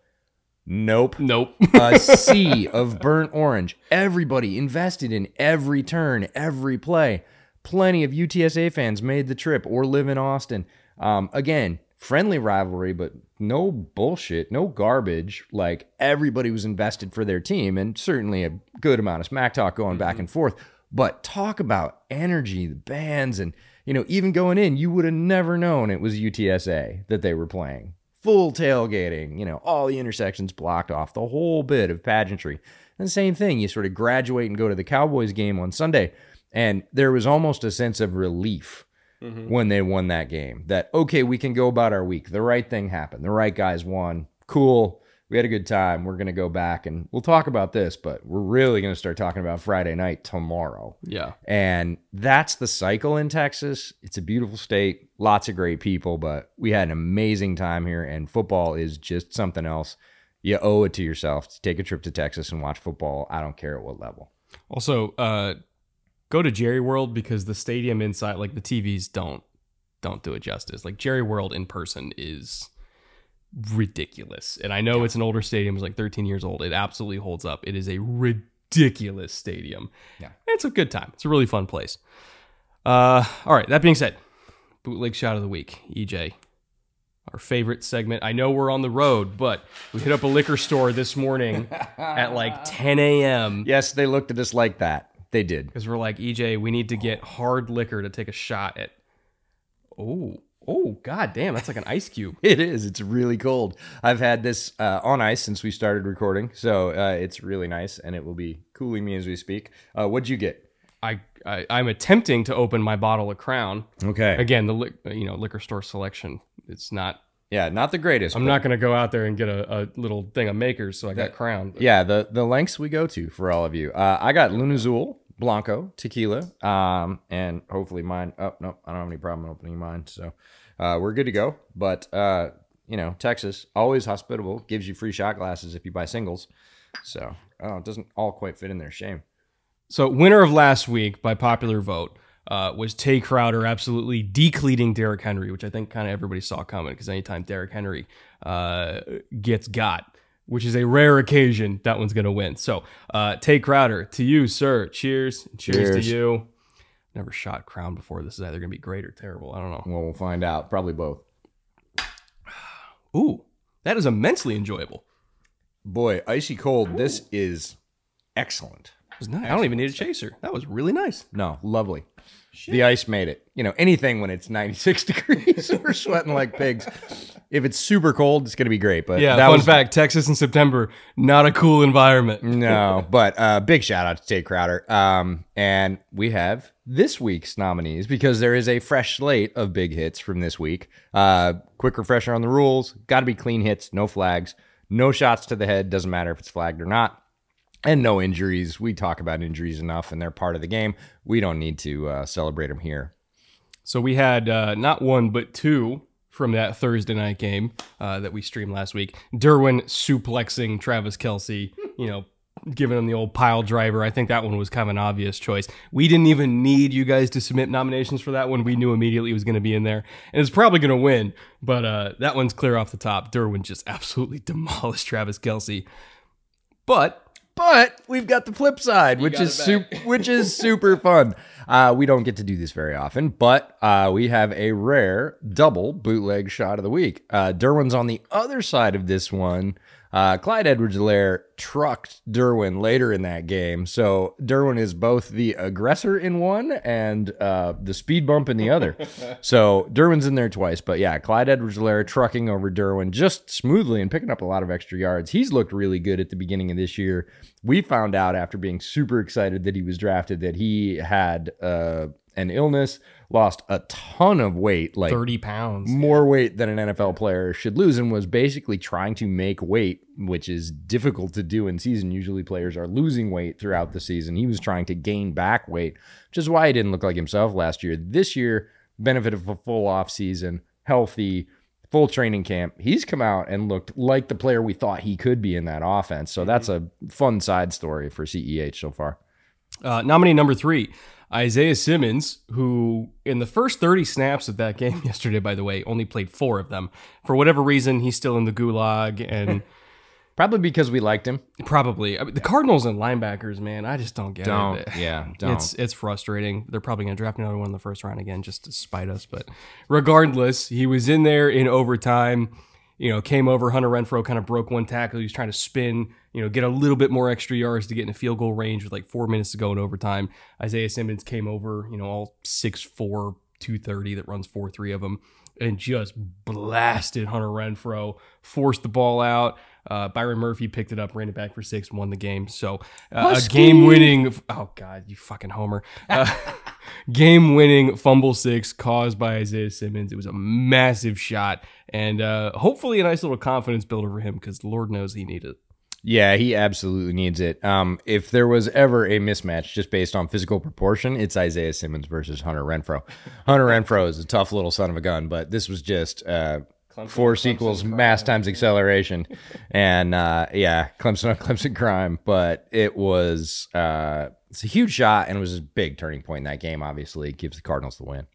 Nope Nope. a sea of burnt orange. Everybody invested in every turn, every play. Plenty of UTSA fans made the trip or live in Austin. Um, again, friendly rivalry, but no bullshit, no garbage. Like everybody was invested for their team, and certainly a good amount of smack talk going back and forth. But talk about energy, the bands, and you know, even going in, you would have never known it was UTSA that they were playing full tailgating, you know, all the intersections blocked off, the whole bit of pageantry. And the same thing, you sort of graduate and go to the Cowboys game on Sunday, And there was almost a sense of relief mm-hmm. when they won that game that, okay, we can go about our week. The right thing happened. The right guys won. Cool. We had a good time. We're going to go back and we'll talk about this, but we're really going to start talking about Friday night tomorrow. Yeah. And that's the cycle in Texas. It's a beautiful state, lots of great people, but we had an amazing time here, and football is just something else. You owe it to yourself to take a trip to Texas and watch football. I don't care at what level. Also, uh, go to Jerry World because the stadium inside, like the TVs, don't don't do it justice. Like Jerry World in person is ridiculous, and I know it's an older stadium; it's like 13 years old. It absolutely holds up. It is a ridiculous stadium. Yeah. it's a good time. It's a really fun place. Uh, all right. That being said, bootleg shot of the week, EJ. Our favorite segment. I know we're on the road, but we hit up a liquor store this morning at like 10 a.m. Yes, they looked at us like that. They did. because we're like EJ, we need to get hard liquor to take a shot at. Oh, oh, god damn, that's like an ice cube. It is. It's really cold. I've had this uh, on ice since we started recording, so uh, it's really nice, and it will be cooling me as we speak. Uh, what'd you get? I, I I'm attempting to open my bottle of Crown Okay. again. The li- you know liquor store selection. It's not. Yeah, not the greatest. I'm not going to go out there and get a, a little thing of makers. So I got Crown. but- Yeah, the the lengths we go to for all of you. Uh, I got Lunazul, Blanco, tequila, um, and hopefully mine. Oh no, I don't have any problem opening mine, so uh, we're good to go. But uh, you know, Texas always hospitable, gives you free shot glasses if you buy singles. So oh, it doesn't all quite fit in there. Shame. So winner of last week by popular vote uh, was Tae Crowder absolutely decleating Derrick Henry, which I think kind of everybody saw coming because anytime Derrick Henry uh, gets got, which is a rare occasion, that one's going to win. So uh, Tae Crowder, to you, sir. Cheers. Cheers, Cheers. to you. Never shot Crown before. This is either going to be great or terrible. I don't know. Well, we'll find out. Probably both. Ooh, that is immensely enjoyable. Boy, icy cold. This is excellent. It was nice. I don't even need a chaser. That was really nice. No, lovely. The ice made it. You know, anything when it's 96 degrees, we're sweating like pigs. If it's super cold, it's going to be great. But Yeah, that fun was fact Texas in September, not a cool environment. no. But uh, big shout out to Tate Crowder. Um, and we have this week's nominees because there is a fresh slate of big hits from this week. Uh, quick refresher on the rules: got to be clean hits, no flags, no shots to the head. Doesn't matter if it's flagged or not. And no injuries. We talk about injuries enough, and they're part of the game. We don't need to uh, celebrate them here. So we had uh, not one but two from that Thursday night game uh, that we streamed last week. Derwin suplexing Travis Kelce, you know, giving him the old pile driver. I think that one was kind of an obvious choice. We didn't even need you guys to submit nominations for that one. We knew immediately it was going to be in there, and it's probably going to win. But uh, that one's clear off the top. Derwin just absolutely demolished Travis Kelce. But But we've got the flip side, which is super, which is super fun. Uh, we don't get to do this very often, but uh, we have a rare double bootleg shot of the week. Uh, Derwin's on the other side of this one. Uh, Clyde Edwards-Helaire trucked Derwin later in that game, so Derwin is both the aggressor in one and uh, the speed bump in the other. so Derwin's in there twice, but yeah, Clyde Edwards-Helaire trucking over Derwin just smoothly and picking up a lot of extra yards. He's looked really good at the beginning of this year. We found out after being super excited that he was drafted that he had uh, an illness, lost a ton of weight, like 30 pounds. more weight than an NFL player should lose, and was basically trying to make weight, which is difficult to do in season. Usually, players are losing weight throughout the season. He was trying to gain back weight, which is why he didn't look like himself last year. This year, benefit of a full off season, healthy, full training camp. He's come out and looked like the player we thought he could be in that offense. So that's a fun side story for CEH so far. Uh, nominee number three, Isaiah Simmons, who in the first 30 snaps of that game yesterday, by the way, only played four of them. For whatever reason, he's still in the gulag, and Probably because we liked him. probably I mean, the Cardinals and linebackers, man, I just don't get Don't. it. Yeah. Don't. It's it's frustrating. They're probably going to draft another one in the first round again just to spite us. But regardless, he was in there in overtime. You know, came over. Hunter Renfrow kind of broke one tackle. He was trying to spin. You know, get a little bit more extra yards to get in a field goal range with like four minutes to go in overtime. Isaiah Simmons came over. You know, all 6'4", 230 that runs four three of them, and just blasted Hunter Renfrow. Forced the ball out. Uh, Byron Murphy picked it up, ran it back for six, won the game. So uh, a game winning. Oh God, you fucking homer! Uh, game winning fumble six caused by Isaiah Simmons. It was a massive shot, and uh, hopefully a nice little confidence builder for him because Lord knows he needed it. Yeah, he absolutely needs it. Um, if there was ever a mismatch just based on physical proportion, it's Isaiah Simmons versus Hunter Renfrow. Hunter Renfrow is a tough little son of a gun, but this was just uh, four sequels, mass times acceleration, and uh, yeah, Clemson on Clemson crime. But it was uh, it's a huge shot, and it was a big turning point in that game. Obviously, it gives the Cardinals the win.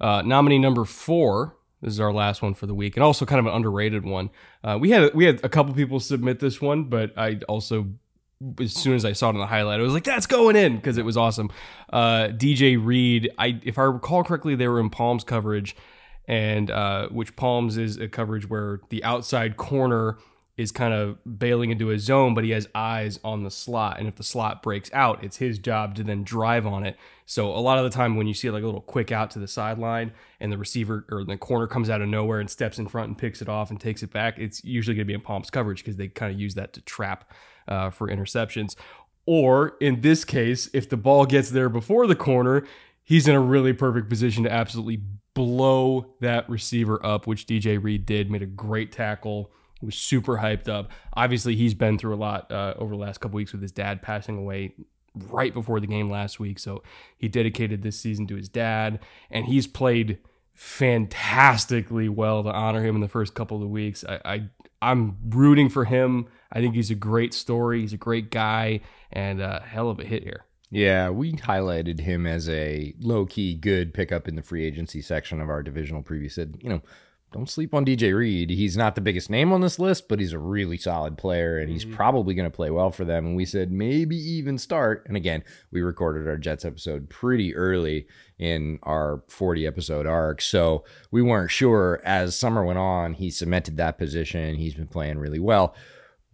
Uh, nominee number four. This is our last one for the week, and also kind of an underrated one. Uh, we had we had a couple people submit this one, but I also, as soon as I saw it in the highlight, I was like, "That's going in" because it was awesome. Uh, DJ Reed, I if I recall correctly, they were in Palms coverage, and uh, which Palms is a coverage where the outside corner is kind of bailing into a zone, but he has eyes on the slot. And if the slot breaks out, it's his job to then drive on it. So a lot of the time when you see like a little quick out to the sideline and the receiver or the corner comes out of nowhere and steps in front and picks it off and takes it back, it's usually going to be in Palms coverage because they kind of use that to trap uh, for interceptions. Or in this case, if the ball gets there before the corner, he's in a really perfect position to absolutely blow that receiver up, which DJ Reed did, made a great tackle was super hyped up. Obviously, he's been through a lot uh, over the last couple weeks with his dad passing away right before the game last week. So he dedicated this season to his dad, and he's played fantastically well to honor him in the first couple of weeks. I, I I'm rooting for him. I think he's a great story. He's a great guy, and a hell of a hit here. Yeah, we highlighted him as a low key good pickup in the free agency section of our divisional preview. Said, you know, don't sleep on DJ Reed. He's not the biggest name on this list, but he's a really solid player and he's mm-hmm. probably going to play well for them. And we said maybe even start. And again, we recorded our Jets episode pretty early in our 40 episode arc. So we weren't sure. As summer went on, he cemented that position. He's been playing really well.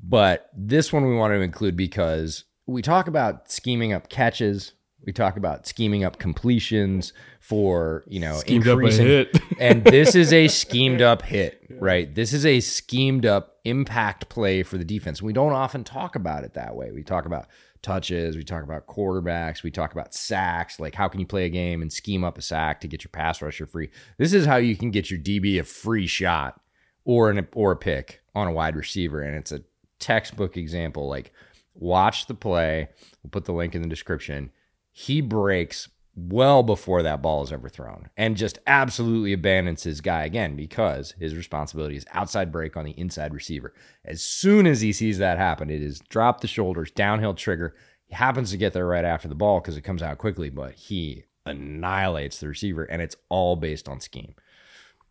But this one we want to include because we talk about scheming up catches, we talk about scheming up completions for you know schemed increasing, and this is a schemed up hit, right? This is a schemed up impact play for the defense. We don't often talk about it that way. We talk about touches, we talk about quarterbacks, we talk about sacks. Like how can you play a game and scheme up a sack to get your pass rusher free? This is how you can get your DB a free shot or an or a pick on a wide receiver, and it's a textbook example. Like watch the play. We'll put the link in the description he breaks well before that ball is ever thrown and just absolutely abandons his guy again because his responsibility is outside break on the inside receiver. As soon as he sees that happen, it is drop the shoulders, downhill trigger. He happens to get there right after the ball because it comes out quickly, but he annihilates the receiver and it's all based on scheme.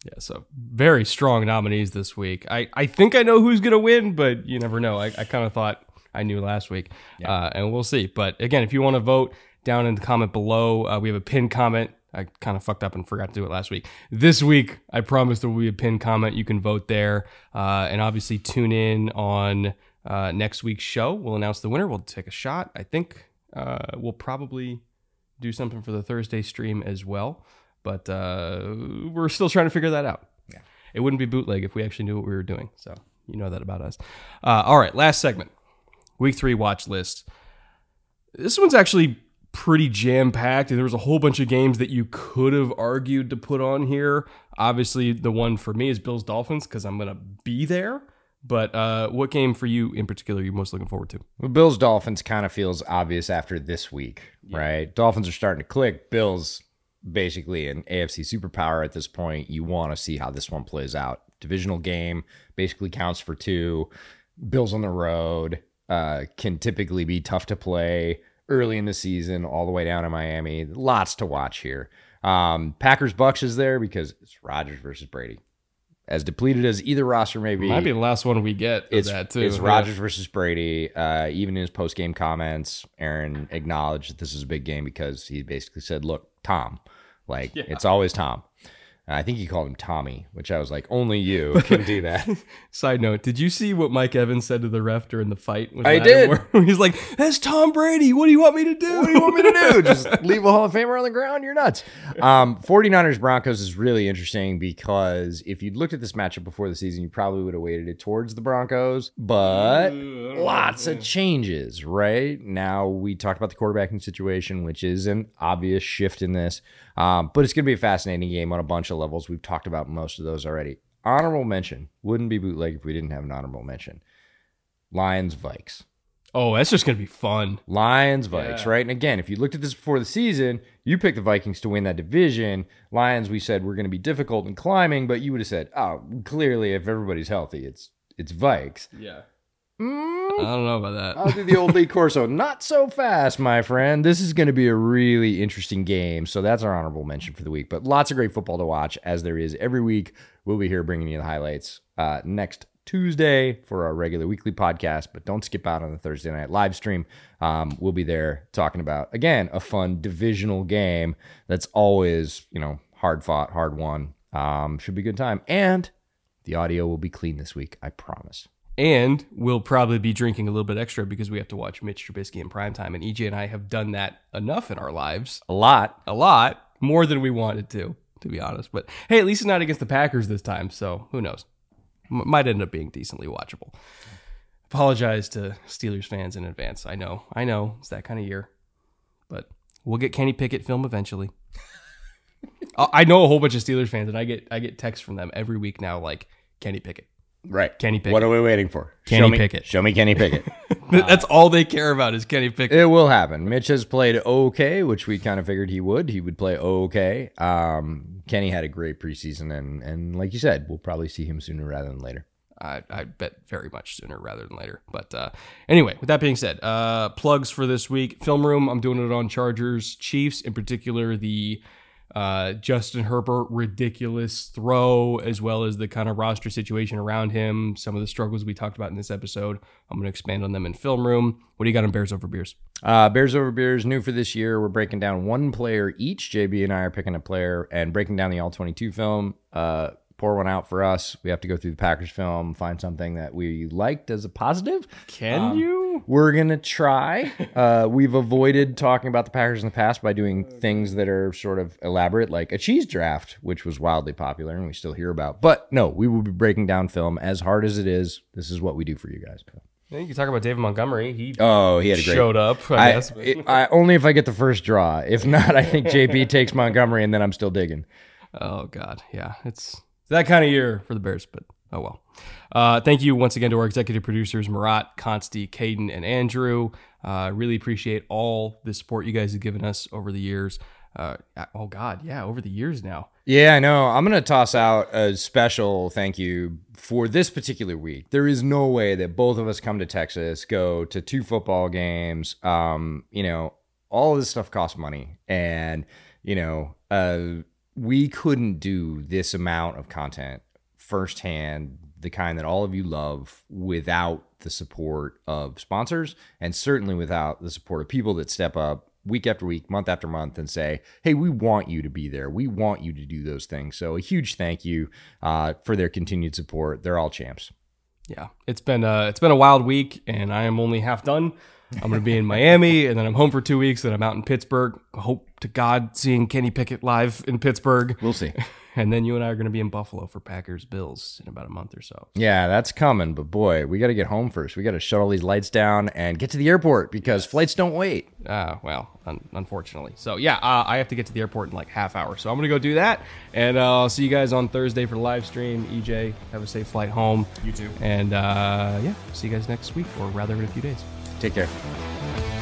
Yeah, so very strong nominees this week. I, I think I know who's going to win, but you never know. I, I kind of thought I knew last week, yeah. uh, and we'll see. But again, if you want to vote, down in the comment below. Uh, we have a pinned comment. I kind of fucked up and forgot to do it last week. This week, I promise there will be a pinned comment. You can vote there. Uh, and obviously, tune in on uh, next week's show. We'll announce the winner. We'll take a shot. I think uh, we'll probably do something for the Thursday stream as well. But uh, we're still trying to figure that out. Yeah. It wouldn't be bootleg if we actually knew what we were doing. So you know that about us. Uh, all right, last segment. Week three watch list. This one's actually pretty jam packed. and There was a whole bunch of games that you could have argued to put on here. Obviously, the one for me is Bills Dolphins because I'm going to be there. But uh, what game for you in particular are you most looking forward to? Well, Bills Dolphins kind of feels obvious after this week, yeah. right? Dolphins are starting to click. Bills basically an AFC superpower at this point. You want to see how this one plays out. Divisional game basically counts for two. Bills on the road uh, can typically be tough to play early in the season, all the way down to Miami. Lots to watch here. Um, Packers Bucks is there because it's Rodgers versus Brady. As depleted as either roster may be, might be the last one we get. It's that too. It's yeah. Rodgers versus Brady. Uh, even in his post game comments, Aaron acknowledged that this is a big game because he basically said, "Look, Tom, like yeah. it's always Tom." I think he called him Tommy, which I was like, only you can do that. Side note: Did you see what Mike Evans said to the ref during the fight? Was I did. He's like, "That's Tom Brady. What do you want me to do? what do you want me to do? Just leave a Hall of Famer on the ground? You're nuts. Um, 49ers Broncos is really interesting because if you'd looked at this matchup before the season, you probably would have weighted it towards the Broncos, but lots of changes, right? Now we talked about the quarterbacking situation, which is an obvious shift in this. Um, but it's going to be a fascinating game on a bunch of levels. We've talked about most of those already. Honorable mention wouldn't be bootleg if we didn't have an honorable mention. Lions Vikes. Oh, that's just gonna be fun. Lions, Vikes, Yeah. right? And again, if you looked at this before the season, you picked the Vikings to win that division. Lions, we said we're going to be difficult in climbing, but you would have said, "Oh, clearly, if everybody's healthy, it's it's Vikes." Yeah. Mm, I don't know about that. I'll do the old Lee Corso. Not so fast, my friend. This is going to be a really interesting game. So that's our honorable mention for the week. But lots of great football to watch, as there is every week. We'll be here bringing you the highlights uh, next Tuesday for our regular weekly podcast. But don't skip out on the Thursday night live stream. Um, we'll be there talking about, again, a fun divisional game that's always, you know, hard fought, hard won. Um, should be a good time. And the audio will be clean this week, I promise. And we'll probably be drinking a little bit extra because we have to watch Mitch Trubisky in primetime. And EJ and I have done that enough in our lives. A lot. A lot. More than we wanted to, to be honest. But hey, at least it's not against the Packers this time. So who knows? M- might end up being decently watchable. Apologize to Steelers fans in advance. I know. I know. It's that kind of year. But we'll get Kenny Pickett film eventually. I I know a whole bunch of Steelers fans, and I get I get texts from them every week now, like Kenny Pickett. Right. Kenny Pickett. What are we waiting for? Kenny show me, Pickett. Show me Kenny Pickett. That's all they care about is Kenny Pickett. it will happen. Mitch has played okay, which we kind of figured he would. He would play okay. Um, Kenny had a great preseason, and and like you said, we'll probably see him sooner rather than later. I, I bet very much sooner rather than later. But uh, anyway, with that being said, uh, plugs for this week. Film room, I'm doing it on Chargers Chiefs, in particular the uh, Justin Herbert ridiculous throw, as well as the kind of roster situation around him, some of the struggles we talked about in this episode. I'm going to expand on them in film room. What do you got on Bears over Beers? Uh, Bears over Beers, new for this year. We're breaking down one player each. JB and I are picking a player and breaking down the all 22 film. Uh, pour one out for us. We have to go through the Packers film, find something that we liked as a positive. Can you? We're gonna try. Uh, we've avoided talking about the Packers in the past by doing things that are sort of elaborate, like a cheese draft, which was wildly popular and we still hear about. But no, we will be breaking down film as hard as it is. This is what we do for you guys. You can talk about David Montgomery. He Oh, he had a great. showed up, I, I, guess. it- I only if I get the first draw. If not, I think JB takes Montgomery, and then I'm still digging. Oh God, yeah, it's that kind of year for the Bears, but oh well. Uh, thank you once again to our executive producers Marat, Consti, Caden, and Andrew. Uh, really appreciate all the support you guys have given us over the years. Uh, oh God, yeah, over the years now. Yeah, I know. I'm to toss out a special thank you for this particular week. There is no way that both of us come to Texas, go to two football games. Um, you know, all of this stuff costs money. And, you know, uh, we couldn't do this amount of content firsthand, the kind that all of you love, without the support of sponsors and certainly without the support of people that step up week after week, month after month, and say, "Hey, we want you to be there. We want you to do those things." So, a huge thank you uh, for their continued support. They're all champs. Yeah, it's been uh, it's been a wild week, and I am only half done. I'm going to be in Miami, and then I'm home for two weeks. Then I'm out in Pittsburgh. Hope to God seeing Kenny Pickett live in Pittsburgh, We'll see. and then you and I are going to be in Buffalo for Packers Bills in about a month or so. yeah, that's coming. But boy, we got to get home first. We got to shut all these lights down and get to the airport because flights don't wait. Uh, well, un- unfortunately. So yeah, uh, I have to get to the airport in like half hour. So I'm gonna go do that, and uh, I'll see you guys on Thursday for the live stream. EJ, have a safe flight home. You too. And uh, yeah, see you guys next week, or rather in a few days. Take care.